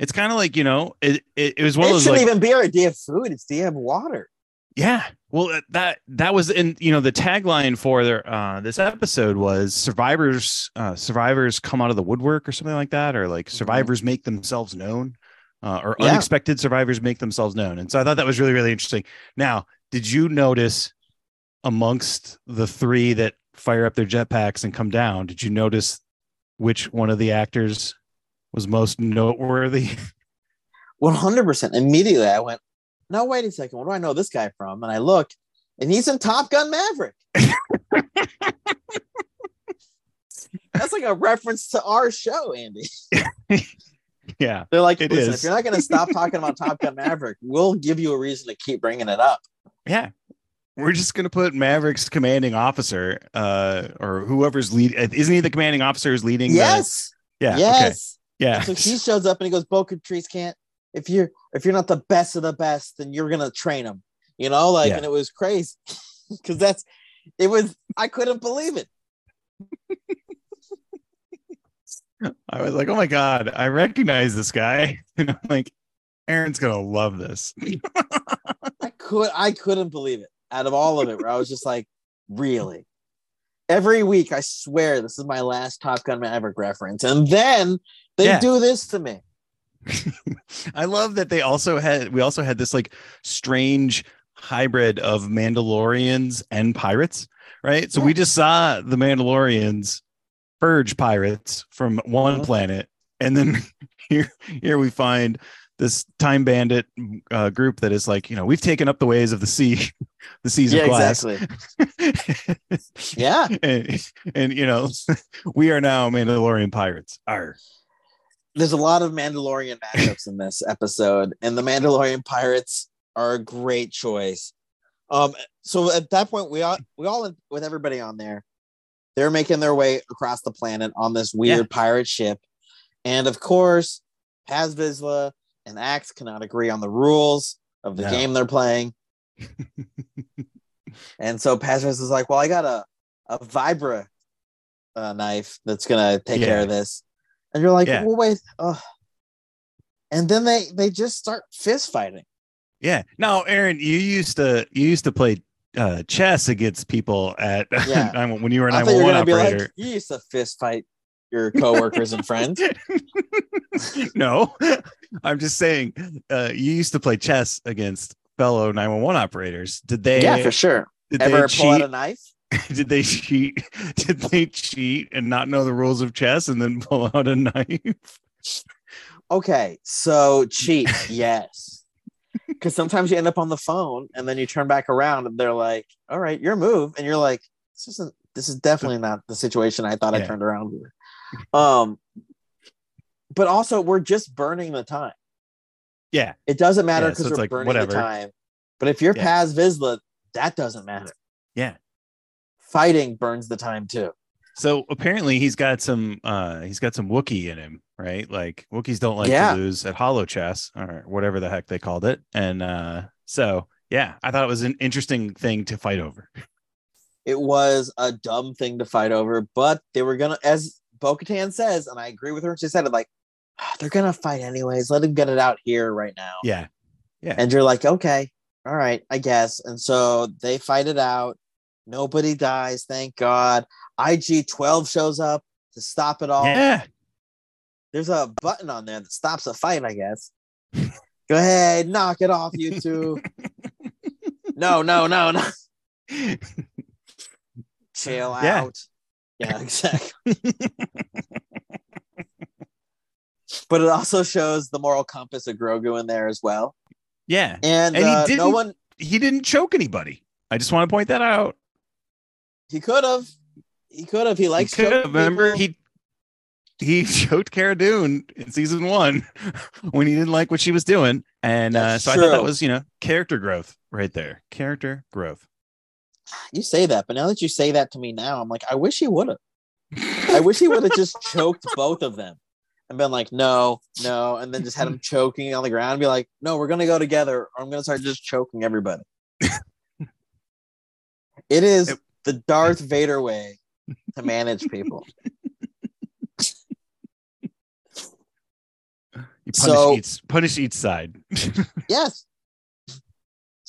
It's kind of like you know, it, it, it was one
it
of those.
It shouldn't
like,
even be our idea of food. It's you have water?
Yeah. Well, uh, that that was in you know the tagline for their uh, this episode was survivors uh, survivors come out of the woodwork or something like that, or like mm-hmm. survivors make themselves known, uh, or yeah. unexpected survivors make themselves known. And so I thought that was really really interesting. Now, did you notice amongst the three that fire up their jetpacks and come down? Did you notice which one of the actors was most noteworthy?
100%. Immediately I went, no, wait a second. What do I know this guy from? And I look, and he's in Top Gun Maverick. (laughs) That's like a reference to our show, Andy.
yeah.
They're like, listen, is. if you're not going to stop talking about Top Gun Maverick, we'll give you a reason to keep bringing it up.
Yeah. We're just going to put Maverick's commanding officer, uh, or whoever's lead. Isn't he the commanding officer who's leading?
Yes.
The, yeah.
Yes.
Yeah.
So he shows up and he goes, Bo Trees can't. If you're if you're not the best of the best, then you're gonna train him. You know, like, yeah. and it was crazy (laughs) because that's it was. I couldn't believe it.
I was like, oh my god, I recognize this guy, (laughs) and I'm like, Aaron's gonna love this. (laughs)
I could, I couldn't believe it. Out of all of it, where I was just like, really. Every week, I swear this is my last Top Gun Maverick reference, and then they yeah. do this to me. (laughs)
I love that they also had we also had this like strange hybrid of Mandalorians and pirates, right? So yeah. we just saw the Mandalorians purge pirates from one uh-huh. planet, and then (laughs) here here we find this time bandit uh, group that is like you know we've taken up the ways of the sea (laughs) the seas yeah, of glass
exactly. (laughs) yeah
and, and, you know (laughs) we are now mandalorian pirates are
there's a lot of Mandalorian matchups in this episode, and the Mandalorian pirates are a great choice. Um, so at that point, we all we all with everybody on there, they're making their way across the planet on this weird yeah. pirate ship, and of course, Paz Vizsla and Axe cannot agree on the rules of the no. game they're playing, (laughs) and so Paz Vizsla is like, "Well, I got a a Vibro uh, knife that's gonna take yeah. care of this." and you're like, yeah. well, wait, uh, and then they they just start fist fighting.
Yeah. Now, Aaron, you used to you used to play uh, chess against people at (laughs) yeah. when you were an I 911 operator.
Like, you used to fist fight your coworkers and friends. (laughs)
no, I'm just saying. Uh, you used to play chess against fellow 911 operators. Did they?
yeah, for sure.
Did
Ever
they
pull out
cheat?
a knife? (laughs)
did they cheat? (laughs) Did they cheat and not know the rules of chess and then pull out a knife?
Okay, so cheat, yes. Because sometimes you end up on the phone and then you turn back around and they're like, "All right, your move," and you're like, "This isn't. This is definitely not the situation I thought I turned around with." Um, but also we're just burning the time.
Yeah,
It doesn't matter
Yeah, so
because we're
like,
burning
whatever.
the time. But if you're
Yeah.
Paz Vizsla, that doesn't matter.
yeah.
Fighting burns the time too.
So apparently he's got some uh he's got some Wookiee in him, right? Like Wookiees don't like
Yeah.
to lose at holochess or whatever the heck they called it. And uh so yeah, I thought it was an interesting thing to fight over.
It was a dumb thing to fight over, but they were gonna, as Bo Katan says, and I agree with her. She said it like, "Ah, they're gonna fight anyways. Let him get it out here right now.
Yeah. Yeah.
And you're like, okay, all right, I guess. And so they fight it out. Nobody dies, thank God. IG 12 shows up to stop it all.
Yeah.
There's a button on there that stops a fight, I guess. Go ahead, knock it off, you two. (laughs) no, no, no, no. (laughs) Chill
Yeah.
out. Yeah, (laughs) exactly. but it also shows the moral compass of Grogu in there as well.
Yeah.
And,
And he
uh, no
didn't-
one
He didn't choke anybody. I just want to point that out.
he could have. He could have. He likes
He
choking
remember
people.
he he (laughs) choked Cara Dune in season one (laughs) when he didn't like what she was doing. And uh, so I thought that was, you know, character growth right there. Character growth.
You say that, but now that you say that to me now, I'm like, I wish he would have. I wish he would have just (laughs) choked both of them and been like, no, no, and then just had him (laughs) choking on the ground and be like, no, we're gonna go together, or I'm gonna start just choking everybody. (laughs) it is the Darth Vader way to manage people.
You punish
So-
each punish each side.
Yes.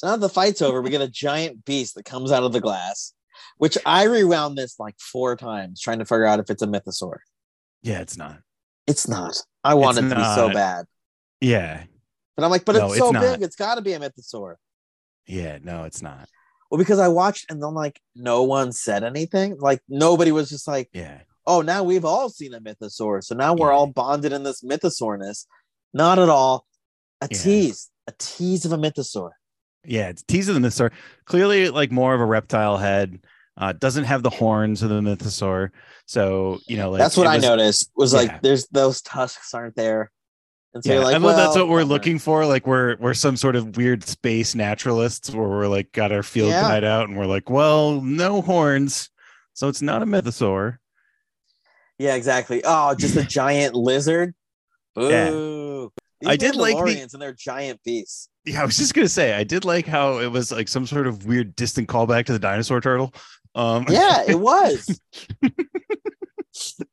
So now the fight's over, we get a giant beast that comes out of the glass, which I rewound this like four times trying to figure out if it's a mythosaur.
yeah, it's not.
It's not. I want
It's
it to be so bad.
Yeah.
But I'm like, but
No,
it's
it's
so
not.
big, it's got to be a mythosaur.
Yeah, no, it's not.
Well, because I watched and then like no one said anything. Like nobody was just like,
Yeah.
oh, now we've all seen a mythosaur. So now we're
Yeah.
all bonded in this mythosaurness. Not at all. A
Yeah.
tease, a tease of a mythosaur.
Yeah, it's teasing the mythosaur. Clearly, like more of a reptile head. Uh, doesn't have the horns of the mythosaur. So you know, like
that's what
it
I noticed. Was
Yeah.
like, there's those tusks aren't there. And so
Yeah,
you're like,
I love that's what we're looking for. Like we're we're some sort of weird space naturalists where we're like got our field
Yeah.
guide out and we're like, well, no horns, so it's not a mythosaur.
Yeah, exactly. Oh, just a (laughs) giant lizard.
Yeah.
Boo. These
I did like the-
and they're giant beasts.
Yeah, I was just gonna say, I did like how it was like some sort of weird distant callback to the dinosaur turtle. Um, (laughs)
Yeah, it was.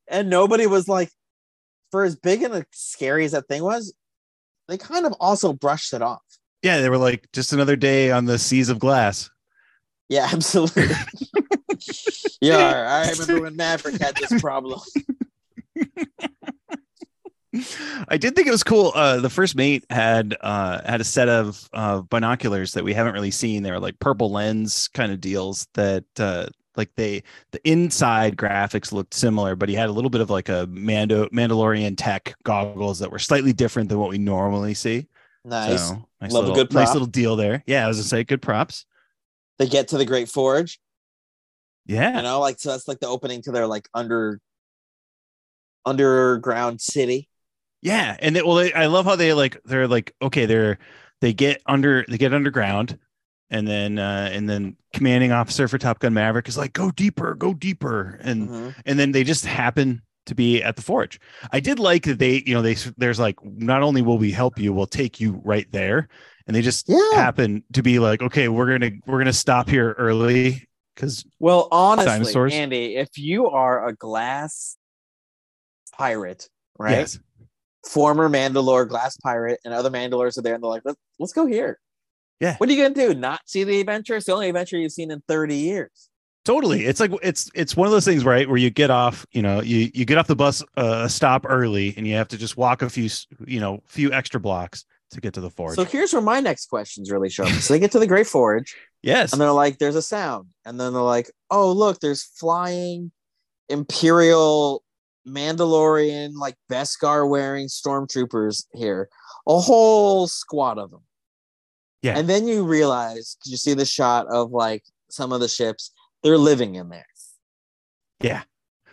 and nobody was like, for as big and as scary as that thing was, they kind of also brushed it off.
yeah, they were like just another day on the seas of glass.
Yeah, (laughs) absolutely. (laughs) yeah, I remember when Maverick had this problem.
I did think it was cool. Uh, the first mate had uh, had a set of uh, binoculars that we haven't really seen. They were like purple lens kind of deals that uh, like they the inside graphics looked similar, but he had a little bit of like a Mando Mandalorian tech goggles that were slightly different than what we normally see.
Nice.
So nice
Love a
little,
good
nice little deal there. Yeah, I was gonna say good props.
They get to the Great Forge,
Yeah,
you know, like so that's like the opening to their like under underground city.
Yeah, and they, well, they, I love how they like they're like okay, they're they get under they get underground, and then uh and then commanding officer for Top Gun Maverick is like go deeper, go deeper, and
Mhm.
and then they just happen to be at the forge. I did like that they you know they there's like not only will we help you, we'll take you right there, and they just
Yeah.
happen to be like okay, we're gonna we're gonna stop here early because
Well, honestly,
Dinosaurs?
Andy, if you are a glass pirate, right?
yes,
Former Mandalore glass pirate, and other Mandalores are there, and they're like, let's let's go here.
Yeah.
What are you gonna do? Not see the adventure? It's the only adventure you've seen in 30 years.
Totally. It's like it's it's one of those things, right? Where you get off, you know, you you get off the bus uh stop early and you have to just walk a few, you know, few extra blocks to get to the forge.
So here's where my next questions really show up. So they get to the Great Forge, (laughs)
yes.
and they're like, "There's a sound," and then they're like, "Oh, look, there's flying Imperial Mandalorian like Beskar wearing stormtroopers here, a whole squad of them."
Yeah.
and then you realize you see the shot of like some of the ships, they're living in there.
Yeah.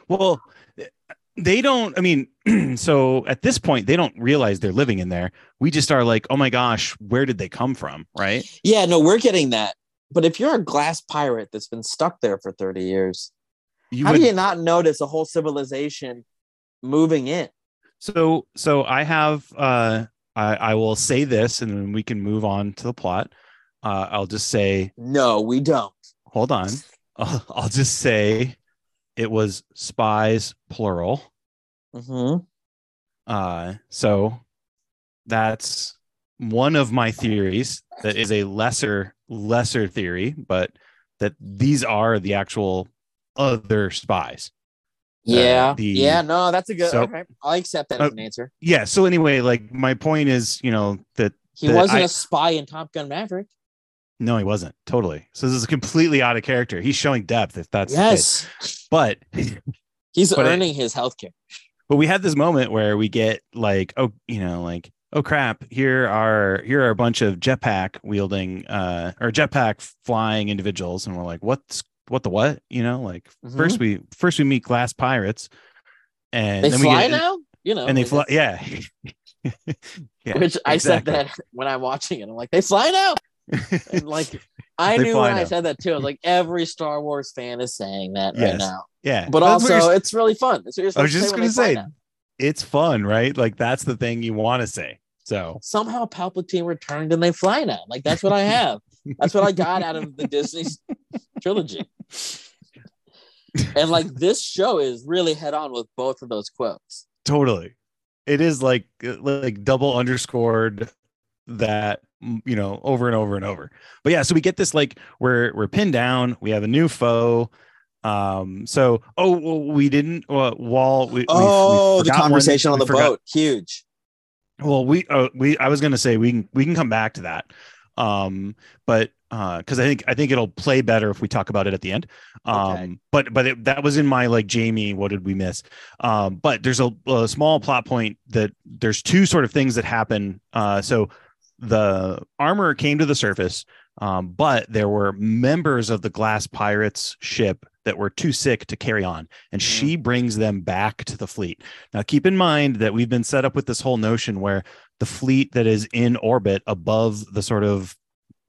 Well, they don't, I mean, (clears throat) so at this point, they don't realize they're living in there. We just are like, oh my gosh, where did they come from? Right.
Yeah, no, we're getting that. But if you're a glass pirate that's been stuck there for 30 years,
You
how
would-
do you not notice a whole civilization moving in?
So, so I have, uh, I, I will say this and then we can move on to the plot. Uh, I'll just say,
No, we don't.
hold on. I'll, I'll just say it was spies, plural.
Mm-hmm.
Uh, so that's one of my theories that is a lesser lesser theory, but that these are the actual other spies.
Yeah.
the-
yeah, no, that's a good
so-
okay. I accept that as
Uh,
an answer.
Yeah. So anyway, like my point is, you know, that
He
that
wasn't
I-
a spy in Top Gun Maverick.
no, he wasn't totally. So this is completely out of character. He's showing depth if that's
yes.
But (laughs)
He's
But it-
earning his health care.
but we had this moment where we get like oh you know like oh crap here are here are a bunch of jetpack wielding uh or jetpack flying individuals and we're like what's what the what you know like
Mhm.
first we first we meet glass pirates and
They
then
fly
we get
now? You know.
and they
like
fly yeah (laughs) yeah
Which I
exactly.
said that (laughs) when I'm watching it. I'm like, they fly now. (laughs) And like I knew
fly
when I said that too. I was like, every Star Wars fan is saying that right now.
yeah
But
That's
also, it's really fun. It's what
I was just gonna say it's fun right like that's the thing you want to say so
Somehow Palpatine returned and they fly now. Like that's what I have. That's what I got out of the Disney (laughs) trilogy. And like this show is really head on with both of those quotes.
totally. It is like like double underscored that you know over and over and over. But yeah so we get this like we're we're pinned down. We have a new foe. Um so oh well, we didn't uh, wall we, we- we
Oh, the
forgot one-
conversation on
we
the
forgot-
boat, huge.
well we uh, we i was gonna say we can we can come back to that um but uh because i think i think it'll play better if we talk about it at the end. Um
Okay.
but but it, that was in my like jamie what did we miss? Um but there's a, a small plot point that there's two sort of things that happen uh so the armor came to the surface um but there were members of the glass pirates ship that were too sick to carry on and she brings them back to the fleet. Now keep in mind that we've been set up with this whole notion where the fleet that is in orbit above the sort of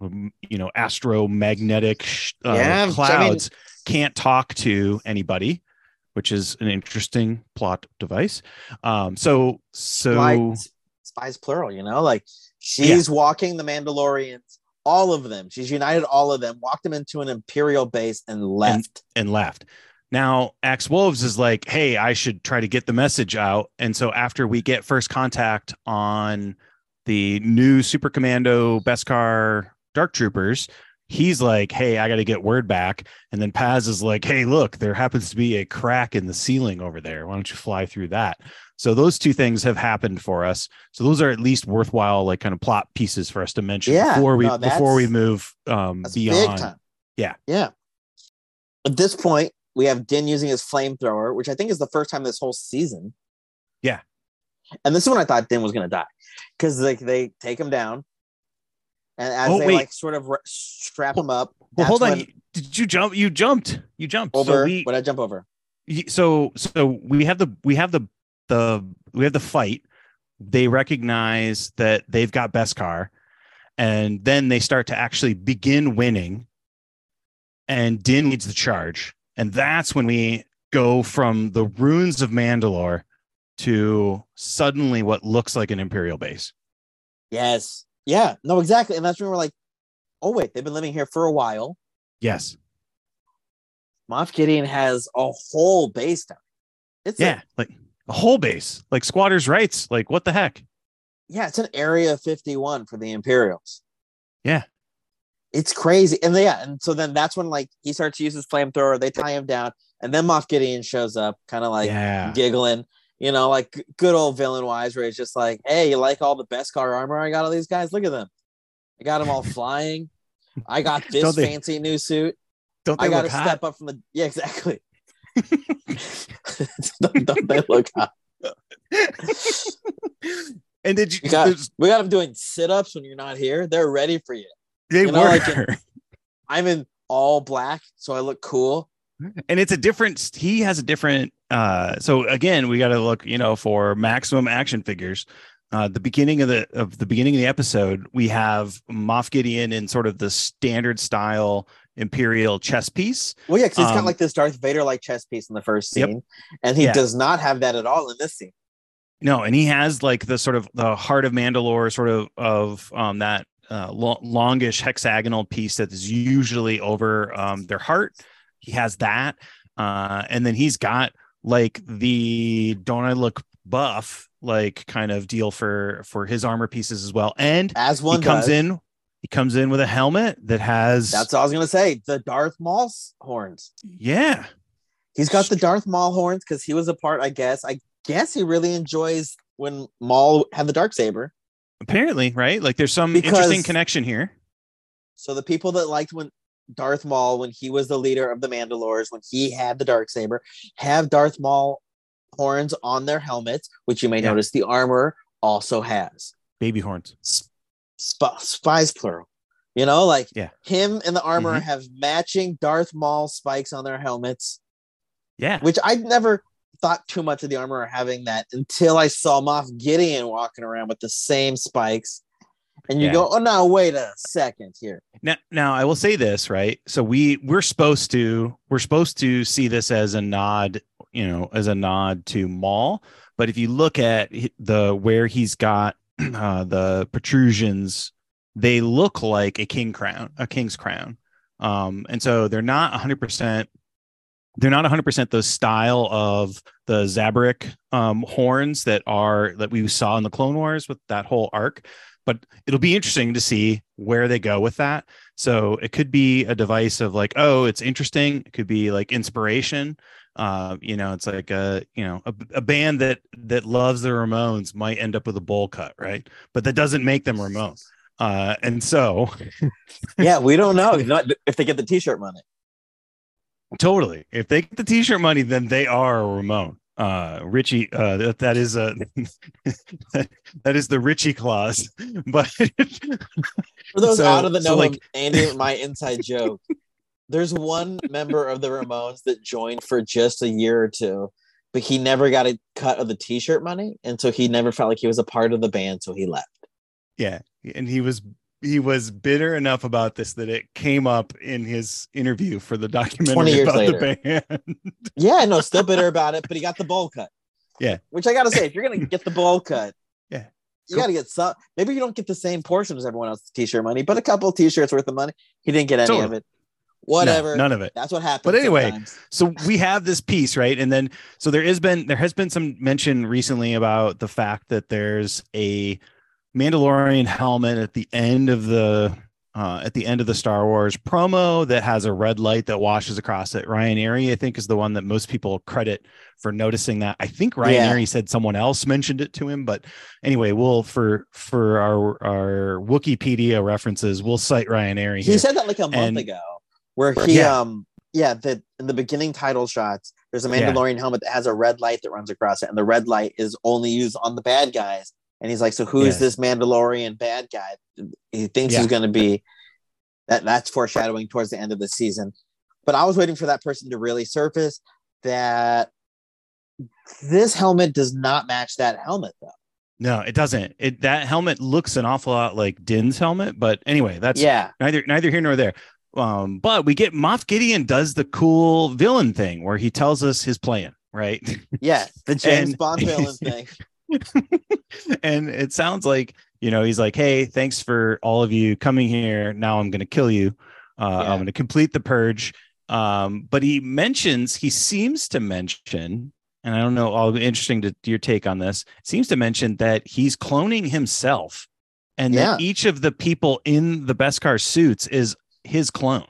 um, you know astromagnetic uh,
Yeah, I mean-
clouds can't talk to anybody which is an interesting plot device um so so
like spies plural, you know, like she's walking the Mandalorians, all of them. She's united all of them, walked them into an Imperial base and left.
and left. Now, Axe Woves is like, hey, I should try to get the message out. And so after we get first contact on the new Super Commando Beskar Dark Troopers, he's like, hey, I got to get word back. And then Paz is like, hey, look, there happens to be a crack in the ceiling over there. Why don't you fly through that? So those two things have happened for us. So those are at least worthwhile, like kind of plot pieces for us to mention
Yeah,
before we
no,
before we move um, beyond. Yeah.
Yeah. At this point, we have Din using his flamethrower, which I think is the first time this whole season.
Yeah.
And this is when I thought Din was gonna die. Because like they take him down. And as
Oh,
they
wait.
like sort of re- strap him up.
Well, hold on. Did you jump? You jumped. You jumped.
Over
So we,
what I jump over.
so so we have the we have the the we have the fight. They recognize that they've got Beskar, and then they start to actually begin winning. And Din leads the charge, and that's when we go from the ruins of Mandalore to suddenly what looks like an Imperial base.
Yes. Yeah. No, exactly. And that's when we're like, oh wait, they've been living here for a while.
Yes.
Moff Gideon has a whole base down. It's
Yeah. Like a whole base, like squatters' rights. Like what the heck?
yeah, it's an area 51 for the Imperials.
Yeah.
It's crazy. And yeah, and so then that's when like he starts to use his flamethrower, they tie him down, and then Moff Gideon shows up, kind of like
yeah.
giggling, you know, like good old villain wise, where he's just like, Hey, you like all the Beskar armor I got all these guys? Look at them. I got them all (laughs) flying. I got this
they-
fancy new suit.
Don't they
I got to step up from the (laughs) yeah, exactly. (laughs) don't, don't they look hot?
and did you?
We got, we got them doing sit ups when you're not here. They're ready for you.
They
you know,
were,
like (laughs) I'm in all black, so I look cool.
and it's a different. He has a different. uh So again, we got to look, you know, for maximum action figures. Uh, the beginning of the of the beginning of the episode, we have Moff Gideon in sort of the standard style Imperial chess piece.
Well, yeah, because he's got
Um,
like this Darth Vader like chess piece in the first
Yep.
scene, and he
Yeah.
does not have that at all in this scene.
No, and he has like the sort of the heart of Mandalore, sort of of um, that uh, lo- longish hexagonal piece that is usually over um, their heart. He has that, uh, and then he's got like the "Don't I look buff?" like kind of deal for for his armor pieces as well. And
As one
he comes
does.
in, he comes in with a helmet that has
That's all I was gonna say. The Darth Maul horns.
yeah,
He's got the Darth Maul horns because he was a part. I guess. I guess he really enjoys when Maul had the dark saber.
Apparently right. Like there's some
Because-
interesting connection here.
So the people that liked when Darth Maul, when he was the leader of the Mandalores, when he had the dark saber, have Darth Maul horns on their helmets, which you may
Yeah.
notice the armor also has.
Baby horns.
Sp- spies plural. You know, like
Yeah.
him and the armor
Mhm.
have matching Darth Maul spikes on their helmets,
Yeah.
which I'd never thought too much of the armor having that until I saw Moff Gideon walking around with the same spikes. And you
Yeah.
go, oh no, wait a second here.
Now, now I will say this, right? So we we're supposed to we're supposed to see this as a nod, you know, as a nod to Maul. But if you look at the where he's got (clears throat) uh, the protrusions, they look like a king crown, a king's crown, um, and so they're not 100. They're not 100 percent the style of the Zabrak um, horns that are that we saw in the Clone Wars with that whole arc but it'll be interesting to see where they go with that. So it could be a device of like, oh, it's interesting. It could be like inspiration. Uh, you know, it's like a you know a, a band that that loves the Ramones might end up with a bowl cut, right? But that doesn't make them Ramones. Uh, and so (laughs)
yeah, we don't know (laughs) Not- if they get the t-shirt money.
Totally, if they get the T-shirt money, then they are a Ramone. Uh, Richie, uh, that, that is a (laughs) that is the Richie clause, (laughs) but
For those (laughs)
So-
out of the
so,
know,
like-
Andy, my inside joke. There's one member of the Ramones that joined for just a year or two, but he never got a cut of the T-shirt money, and so he never felt like he was a part of the band, so he left.
Yeah, and he was he was bitter enough about this that it came up in his interview for the documentary about
later.
the band. (laughs)
Yeah, no, still bitter about it, but he got the bowl cut.
Yeah.
which I gotta say, if you're gonna get the bowl cut, (laughs)
Yeah.
you
Cool.
gotta get some. Maybe you don't get the same portion as everyone else's T-shirt money, but a couple T-shirts worth of money. He didn't get any of it. Whatever.
No, none of it.
That's what happened.
But anyway,
sometimes.
So we have this piece, right? And then so there has been there has been some mention recently about the fact that there's a Mandalorian helmet at the end of the uh, at the end of the Star Wars promo that has a red light that washes across it. Ryan Arey, I think, is the one that most people credit for noticing that. I think Ryan
Yeah.
Arey said someone else mentioned it to him, but anyway, we'll for for our our Wikipedia references, we'll cite Ryan Arey.
he
here.
said that like a month
And-
ago, where he
Yeah.
um yeah that in the beginning title shots, there's a
Yeah.
Mandalorian helmet that has a red light that runs across it, and the red light is only used on the bad guys. And he's like, so who is
Yes.
this Mandalorian bad guy? He thinks
Yeah.
he's going to be that. That's foreshadowing towards the end of the season. But I was waiting for that person to really surface that this helmet does not match that helmet though.
No, it doesn't. It that helmet looks an awful lot like Din's helmet, but anyway, that's
yeah,
neither neither here nor there. Um, but we get Moff Gideon does the cool villain thing where he tells us his plan, right?
yeah, the (laughs) James
And-
Bond villain (laughs) thing. (laughs) (laughs)
and it sounds like you know he's like, "Hey, thanks for all of you coming here. Now I'm going to kill you. Uh,
Yeah.
I'm going to complete the purge." Um, but he mentions he seems to mention, and I don't know. I'll be interesting to your take on this. Seems to mention that he's cloning himself, and that each of the people in the Beskar suits is his clone.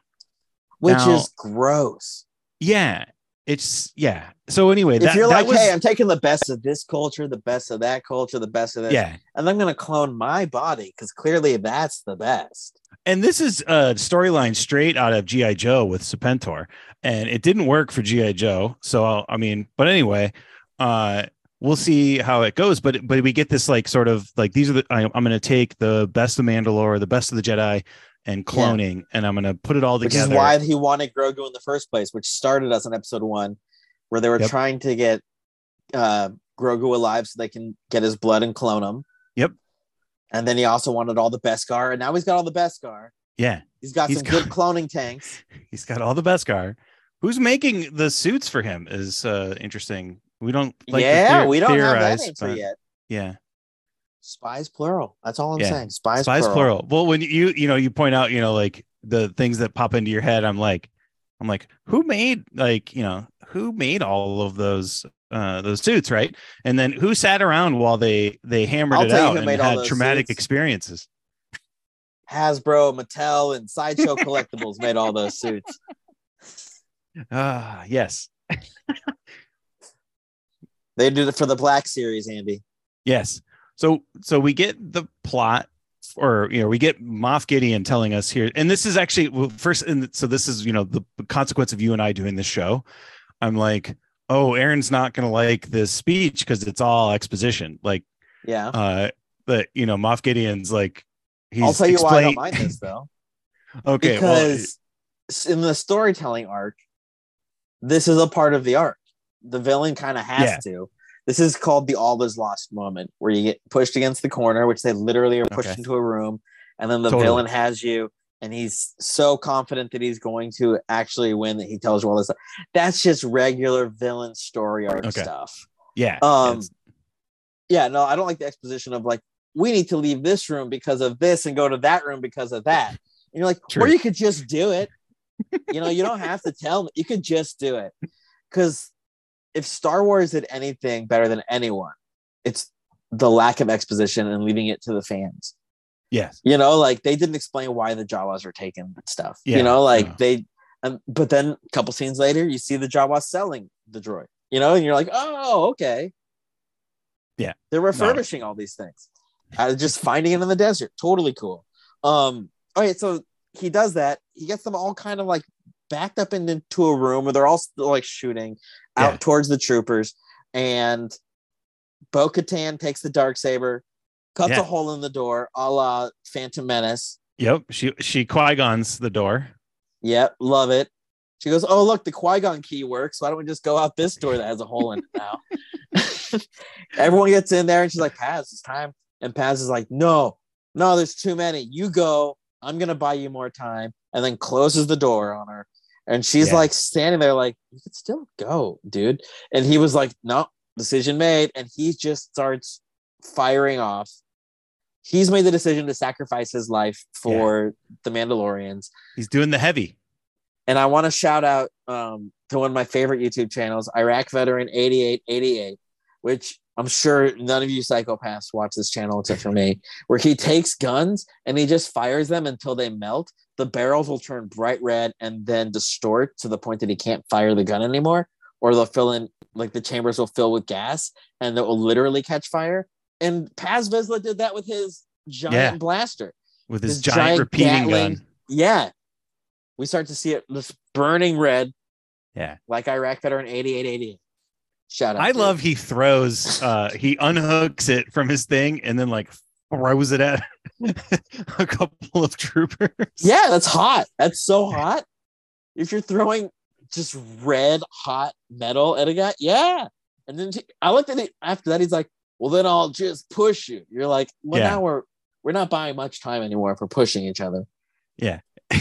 which
Now-
is gross.
Yeah, it's yeah. So anyway,
If you're
that
like,
was,
hey, I'm taking the best of this culture, the best of that culture, the best of this,
yeah,
and I'm gonna clone my body because clearly that's the best.
and this is a storyline straight out of GI Joe with Serpentor, and it didn't work for GI Joe. So I mean, but anyway, uh, we'll see how it goes. But but we get this like sort of like these are the I, I'm going to take the best of Mandalore, the best of the Jedi, and cloning, and I'm going to put it all
Which
together.
is why he wanted Grogu in the first place, which started us in episode one, where they were
Yep.
trying to get uh, Grogu alive so they can get his blood and clone him.
Yep.
And then he also wanted all the Beskar, and now he's got all the Beskar.
yeah,
He's got
He's
some
got-
good cloning tanks. (laughs)
he's got all the Beskar. Who's making the suits for him is uh interesting. We don't like
yeah,
theor-
we don't have that
theorize,
answer
but
yet.
Yeah.
Spies plural. That's all I'm
Yeah.
saying. Spies,
spies
plural.
plural. Well, when you you know you point out you know like the things that pop into your head, I'm like, I'm like, who made like you know who made all of those uh those suits, right? And then who sat around while they they hammered
I'll
it out and had traumatic
suits.
experiences?
Hasbro, Mattel, and Sideshow (laughs) Collectibles made all those suits.
Ah, yes,
They did it for the Black Series, Andy.
yes. So so we get the plot. Or you know, we get Moff Gideon telling us here, and this is actually well, first. And so this is you know the consequence of you and I doing this show. I'm like, oh, Aaron's not going to like this speech because it's all exposition. Like,
Yeah.
uh, but you know, Moff Gideon's like, he's
I'll tell you why I don't mind this though. (laughs) (laughs)
okay,
because s- in the storytelling arc, this is a part of the arc. The villain kind of has
Yeah.
to. This is called the all is lost moment, where you get pushed against the corner, which they literally are pushed
Okay.
into a room, and then the
Totally.
villain has you, and he's so confident that he's going to actually win that he tells you all this stuff. That's just regular villain story arc
Okay.
stuff.
yeah,
Um,
it's-
yeah, no, I don't like the exposition of like we need to leave this room because of this and go to that room because of that. And you're like,
True.
or you could just do it. you know, you don't have to tell me. You could just do it. Because if Star Wars did anything better than anyone, it's the lack of exposition and leaving it to the fans.
yes,
You know, like they didn't explain why the Jawas were taking and stuff.
Yeah,
you know, like
yeah.
they, um, but then a couple scenes later, you see the Jawas selling the droid. You know, and you're like, oh, okay.
Yeah.
they're refurbishing all these things. Uh, just finding it in the desert, totally cool. Um, all right, so he does that. He gets them all kind of like backed up into a room where they're all still like shooting out
Yeah.
towards the troopers, and Bo Katan takes the dark saber, cuts
Yeah.
a hole in the door, a la Phantom Menace.
yep. She she Qui Gon's the door.
Yep, love it. She goes, "Oh, look, the Qui Gon key works. Why don't we just go out this door that has a hole in it now?" (laughs) Everyone gets in there, and she's like, "Paz, it's time." And Paz is like, "No, no, there's too many. You go. I'm gonna buy you more time." And then closes the door on her, and she's
Yeah.
like standing there, like, "You could still go, dude." And he was like, "No, decision made." And he just starts firing off. He's made the decision to sacrifice his life for the Mandalorians.
He's doing the heavy.
And I want to shout out um, to one of my favorite YouTube channels, Iraq Veteran 8888, which I'm sure none of you psychopaths watch this channel except for me, where he takes guns and he just fires them until they melt. The barrels will turn bright red and then distort to the point that he can't fire the gun anymore, or they'll fill in, like the chambers will fill with gas and that will literally catch fire. And Paz Vizsla did that with his giant
Yeah.
blaster
with his giant,
giant
repeating
Gatling-
gun.
yeah, we start to see it just burning red.
Yeah.
like Iraq veteran 8888. Shout out.
I love he throws uh he unhooks it from his thing and then like throws it at (laughs) a couple of troopers.
Yeah, that's hot. That's so hot. If you're throwing just red hot metal at a guy, yeah. And then I looked at it after that. He's like, "Well, then I'll just push you." You're like, "Well,
Yeah.
now we're we're not buying much time anymore for pushing each other."
Yeah. (laughs)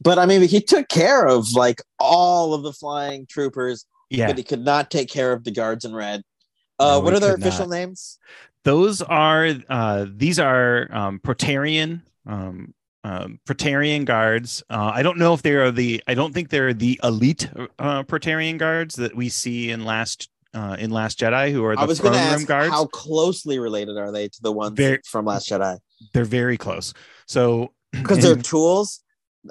but I mean, he took care of like all of the flying troopers,
Yeah.
but he could not take care of the guards in red. Uh,
No,
what are their official
not.
names?
Those are uh these are um Protarian um um, Praetorian guards. Uh, I don't know if they are the. I don't think they're the elite uh, Praetorian guards that we see in last uh, in Last Jedi, who are the
I was
throne
going to
room
ask
guards.
how closely related are they to the ones
Very-
from Last Jedi?
They're very close. So (clears throat)
Because their tools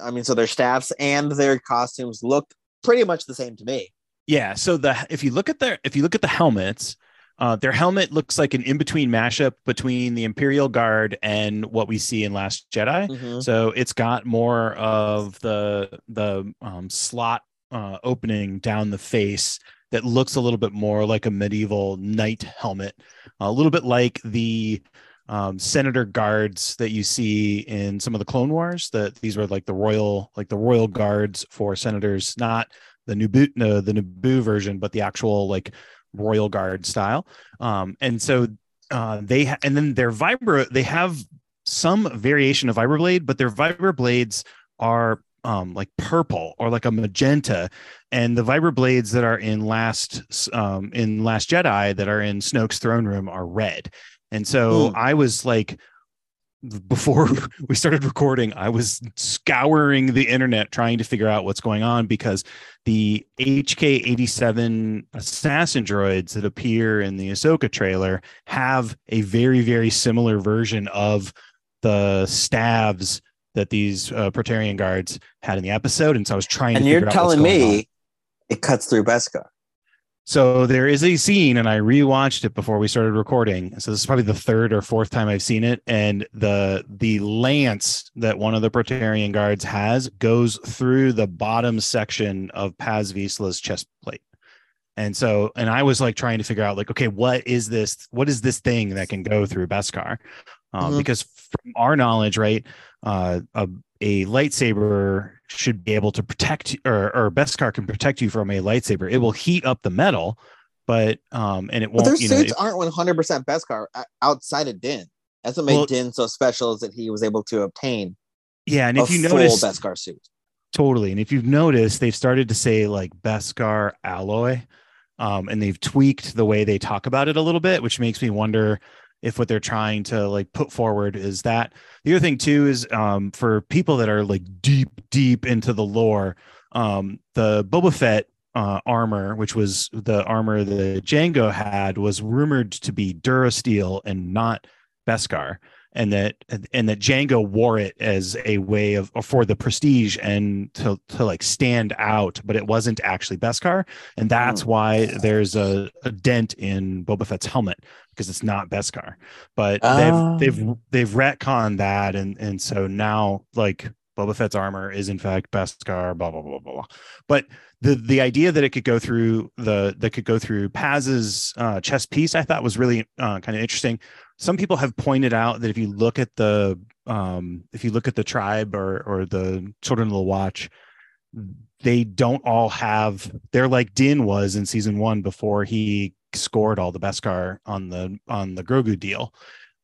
I mean, so their staffs and their costumes look pretty much the same to me.
Yeah. So the if you look at their if you look at the helmets, uh, their helmet looks like an in between mashup between the Imperial Guard and what we see in Last Jedi.
Mhm.
So it's got more of the the um, slot uh, opening down the face that looks a little bit more like a medieval knight helmet, a little bit like the um, senator guards that you see in some of the Clone Wars. That these were like the royal like the royal guards for senators, not the Naboo no, the Naboo version, but the actual like royal guard style. Um, and so uh, they ha- and then their vibra they have some variation of vibroblade, but their vibroblades are um, like purple or like a magenta, and the vibroblades that are in last um, in Last Jedi that are in Snoke's throne room are red. And so
Hmm.
I was like, before (laughs) we started recording, I was scouring the internet trying to figure out what's going on because the HK 87 assassin droids that appear in the Ahsoka trailer have a very, very similar version of the stabs that these uh, Praetorian guards had in the episode. And so I was trying
And
to
you're telling
going on.
me it cuts through Beskar.
So there is a scene, and I rewatched it before we started recording. So this is probably the third or fourth time I've seen it, and the the lance that one of the Praetorian guards has goes through the bottom section of Paz Vizsla's chest plate. And so, and I was like trying to figure out, like, okay, what is this? What is this thing that can go through Beskar? Um,
Mhm.
Because from our knowledge, right, uh, a, a lightsaber should be able to protect or or Beskar can protect you from a lightsaber. It will heat up the metal, but um, and it
But their
won't. You know,
suits
it-
aren't 100% Beskar outside of Din. That's what made
Well-
Din so special is that he was able to obtain
yeah, and if you notice,
Beskar suit.
Totally. And if you've noticed, they've started to say like Beskar alloy, um, and they've tweaked the way they talk about it a little bit, which makes me wonder if what they're trying to like put forward is that. The other thing too is um, for people that are like deep, deep into the lore, um, the Boba Fett uh, armor, which was the armor that Jango had, was rumored to be Durasteel and not Beskar and that and that Jango wore it as a way of for the prestige and to to like stand out, but it wasn't actually Beskar, and that's why there's a, a dent in Boba Fett's helmet because it's not Beskar. But
Ah.
they've they've they've retconned that, and and so now like Boba Fett's armor is in fact Beskar, blah blah blah blah blah. But the the idea that it could go through the that could go through Paz's uh, chest piece, I thought was really uh, kind of interesting some people have pointed out that if you look at the um if you look at the tribe or or the children of the watch they don't all have they're like din was in season one before he scored all the beskar on the on the grogu deal.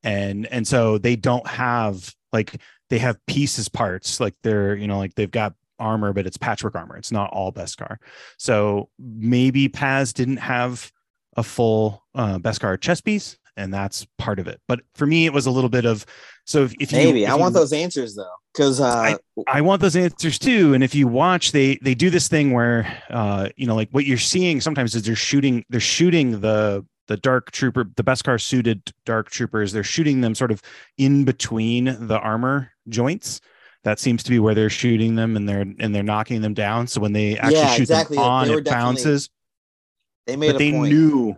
And and so they don't have like they have pieces parts like they're you know like they've got armor but it's patchwork armor. It's not all beskar so maybe paz didn't have a full uh, beskar chest piece and that's part of it. But for me, it was a little bit of so if, if you
Maybe
if
I
you-
want those answers though, because uh,
I want those answers too. And if you watch, they they do this thing where uh you know like what you're seeing sometimes is they're shooting they're shooting the the dark trooper the Beskar suited dark troopers they're shooting them sort of in between the armor joints. That seems to be where they're shooting them, and they're and they're knocking them down. So when they actually
Yeah,
shoot
exactly.
them on,
they
it bounces
they made
but
a
they
point.
knew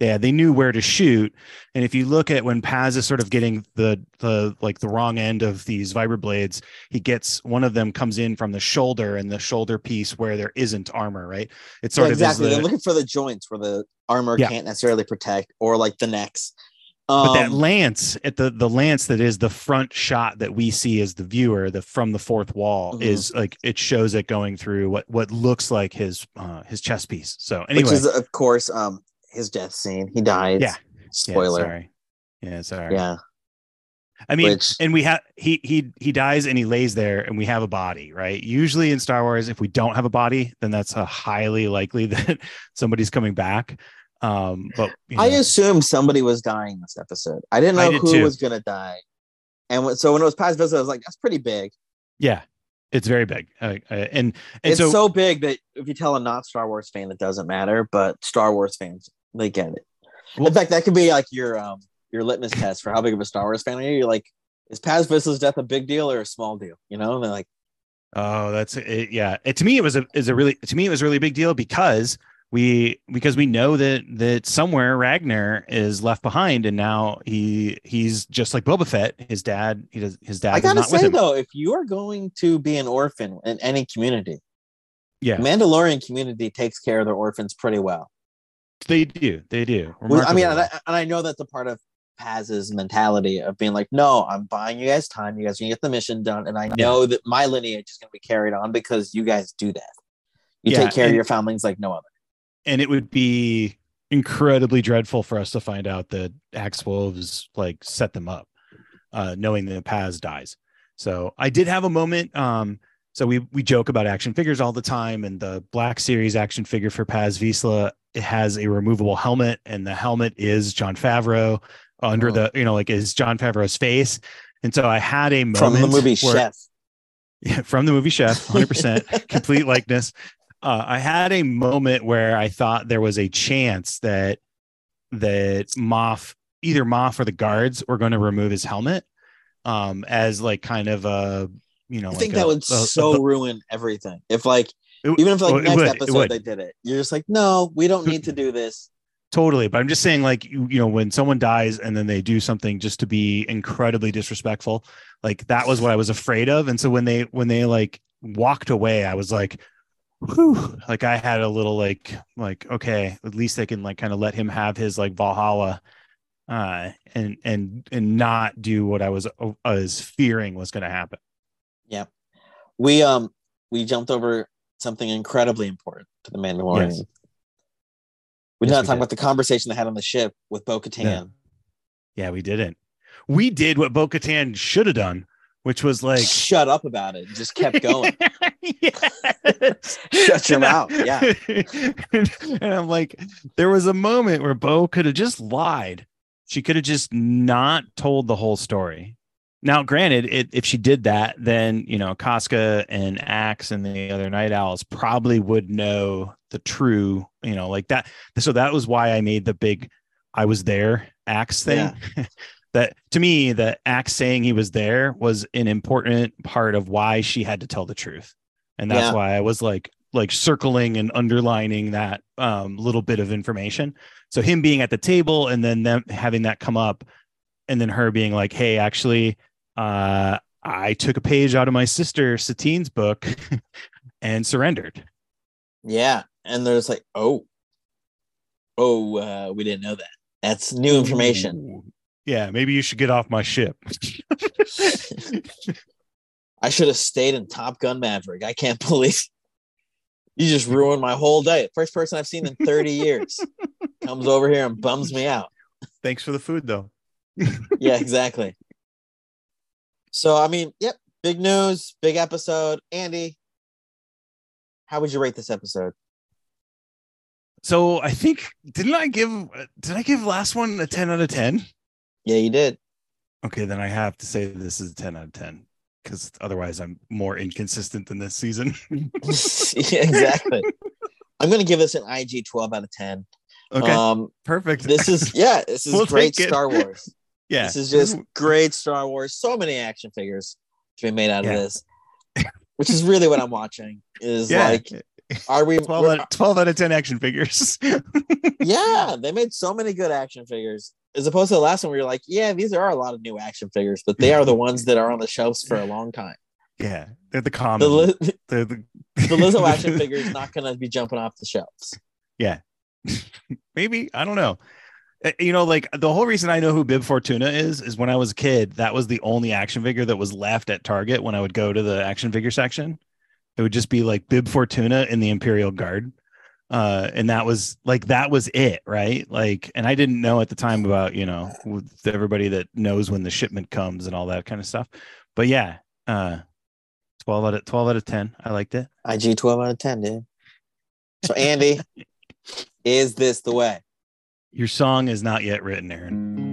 yeah they knew where to shoot and if you look at when paz is sort of getting the the like the wrong end of these vibroblades he gets one of them comes in from the shoulder and the shoulder piece where there isn't armor right it's
Yeah,
sort
exactly.
of is
They're looking for the joints where the armor
Yeah.
can't necessarily protect, or like the necks.
but that
Um,
lance at the the lance that is the front shot that we see as the viewer the from the fourth wall
Mhm.
is like it shows it going through what what looks like his uh his chest piece so anyway, which
is of course um his death scene. He dies.
Yeah.
Spoiler.
yeah, sorry yeah sorry
Yeah.
I mean,
Which-
and we have he he he dies and he lays there, and we have a body, right? Usually in Star Wars, if we don't have a body, then that's a highly likely (laughs) that somebody's coming back. Um, but you
I
know,
assumed somebody was dying this episode. I didn't
I
know
did
who
too.
was gonna die. And when, so when it was Paz Vizsla, I was like, that's pretty big.
yeah, it's very big, uh, and and
it's
so,
so, big that if you tell a not Star Wars fan, it doesn't matter. But Star Wars fans, they get it.
Well-
In fact, that could be like your um your litmus test for how big of a Star Wars fan are you. You're like, is Paz Vizsla's death a big deal or a small deal? You know, and they're like,
Oh, that's it. Yeah, it, to me it was a is a really to me it was a really big deal because we because we know that that somewhere Ragnar is left behind and now he he's just like Boba Fett. His dad he does his dad.
I gotta
not with
say though, if you are going to be an orphan in any community,
Yeah,
Mandalorian community takes care of their orphans pretty well.
They do. They do.
Well, I mean, and I, and I know that's a part of Paz's mentality of being like, no, I'm buying you guys time. You guys can get the mission done, and I know that my lineage is going to be carried on because you guys do that. You
Yeah,
take care of your foundlings like no other.
and it would be incredibly dreadful for us to find out that Axe Woves like set them up, uh, knowing that Paz dies. So I did have a moment. Um, so we we joke about action figures all the time, and the Black Series action figure for Paz Vizsla it has a removable helmet, and the helmet is Jon Favreau under
Oh.
the you know like is Jon Favreau's face. And so I had a moment
From the movie
where-
Chef. (laughs)
yeah, from the movie Chef, 100% (laughs) complete likeness. Uh, I had a moment where I thought there was a chance that that Moff, either Moff or the guards, were going to remove his helmet, um, as like kind of a you know.
I
like
think
a-
that would
a-
so
a-
ruin everything. If like
it-
even if like next
would,
episode they did it, you're just like, no, we don't need to do this.
totally but i'm just saying like you, you know when someone dies and then they do something just to be incredibly disrespectful like that was what i was afraid of and so when they when they like walked away i was like whew, like i had a little like like okay at least they can like kind of let him have his like valhalla uh and and and not do what i was uh, was fearing was going to happen Yeah,
we um we jumped over something incredibly important to the Mandalorian.
Yes.
We did
Yes,
not
we
talk
did.
about the conversation they had on the ship with Bo Katan.
No. yeah we didn't we did what bo-katan should have done which was like
Shut up about it. Just kept (laughs) going. (laughs) Shut your mouth. Yeah. (laughs)
and I'm like, there was a moment where Bo could have just lied. She could have just not told the whole story. Now, granted, it, if she did that, then you know Koska and Axe and the other Nite Owls probably would know the true, you know, like that. So that was why I made the big "I was there" Axe thing. (laughs) that to me, the Axe saying he was there was an important part of why she had to tell the truth, and that's
Yeah.
why I was like like circling and underlining that um, little bit of information. So him being at the table and then them having that come up, and then her being like, "Hey, actually, uh, I took a page out of my sister Satine's book (laughs) and surrendered."
Yeah. And there's like, oh, oh, uh, we didn't know that. That's new information.
Ooh. Yeah, maybe you should get off my ship. (laughs) (laughs)
I should have stayed in Top Gun Maverick. I can't believe you just ruined my whole day. First person I've seen in 30 years comes over here and bums me out.
Thanks for the food, though.
Yeah, exactly. So, I mean, yep, big news, big episode. Andy, how would you rate this episode?
So I think didn't I give did I give last one a 10 out of 10?
Yeah, you did.
Okay, then I have to say this is a 10 out of 10 because otherwise I'm more inconsistent than this season. (laughs) (laughs)
yeah, exactly. I'm going to give this an IG 12 out of 10.
okay,
Um,
perfect.
this is, yeah, this (laughs) is
We'll
great. Star Wars.
Yeah.
This is just great Star Wars. So many action figures to be made out
Yeah.
of this, which is really what I'm watching. Is
yeah.
like, are we?
12 out, of, 12 out of 10 action figures. (laughs)
yeah, they made so many good action figures. As opposed to the last one, where you're like, yeah, these are a lot of new action figures, but they are the ones that are on the shelves for a long time.
yeah, they're the
The,
common.
Li-
they're (laughs) the,
the Lizzo action (laughs) figure is not going to be jumping off the shelves. Yeah.
Maybe I don't know. Uh, You know, like the whole reason I know who Bib Fortuna is is when I was a kid, that was the only action figure that was left at Target when I would go to the action figure section. It would just be like Bib Fortuna in the Imperial Guard. Uh, and that was like that was it, right? Like, and I didn't know at the time about you know with everybody that knows when the shipment comes and all that kind of stuff. But yeah, uh, twelve out of twelve out of ten, I liked it.
IG 12 out of 10, dude. So, Andy, (laughs) is this the way?
Your song is not yet written, Aaron.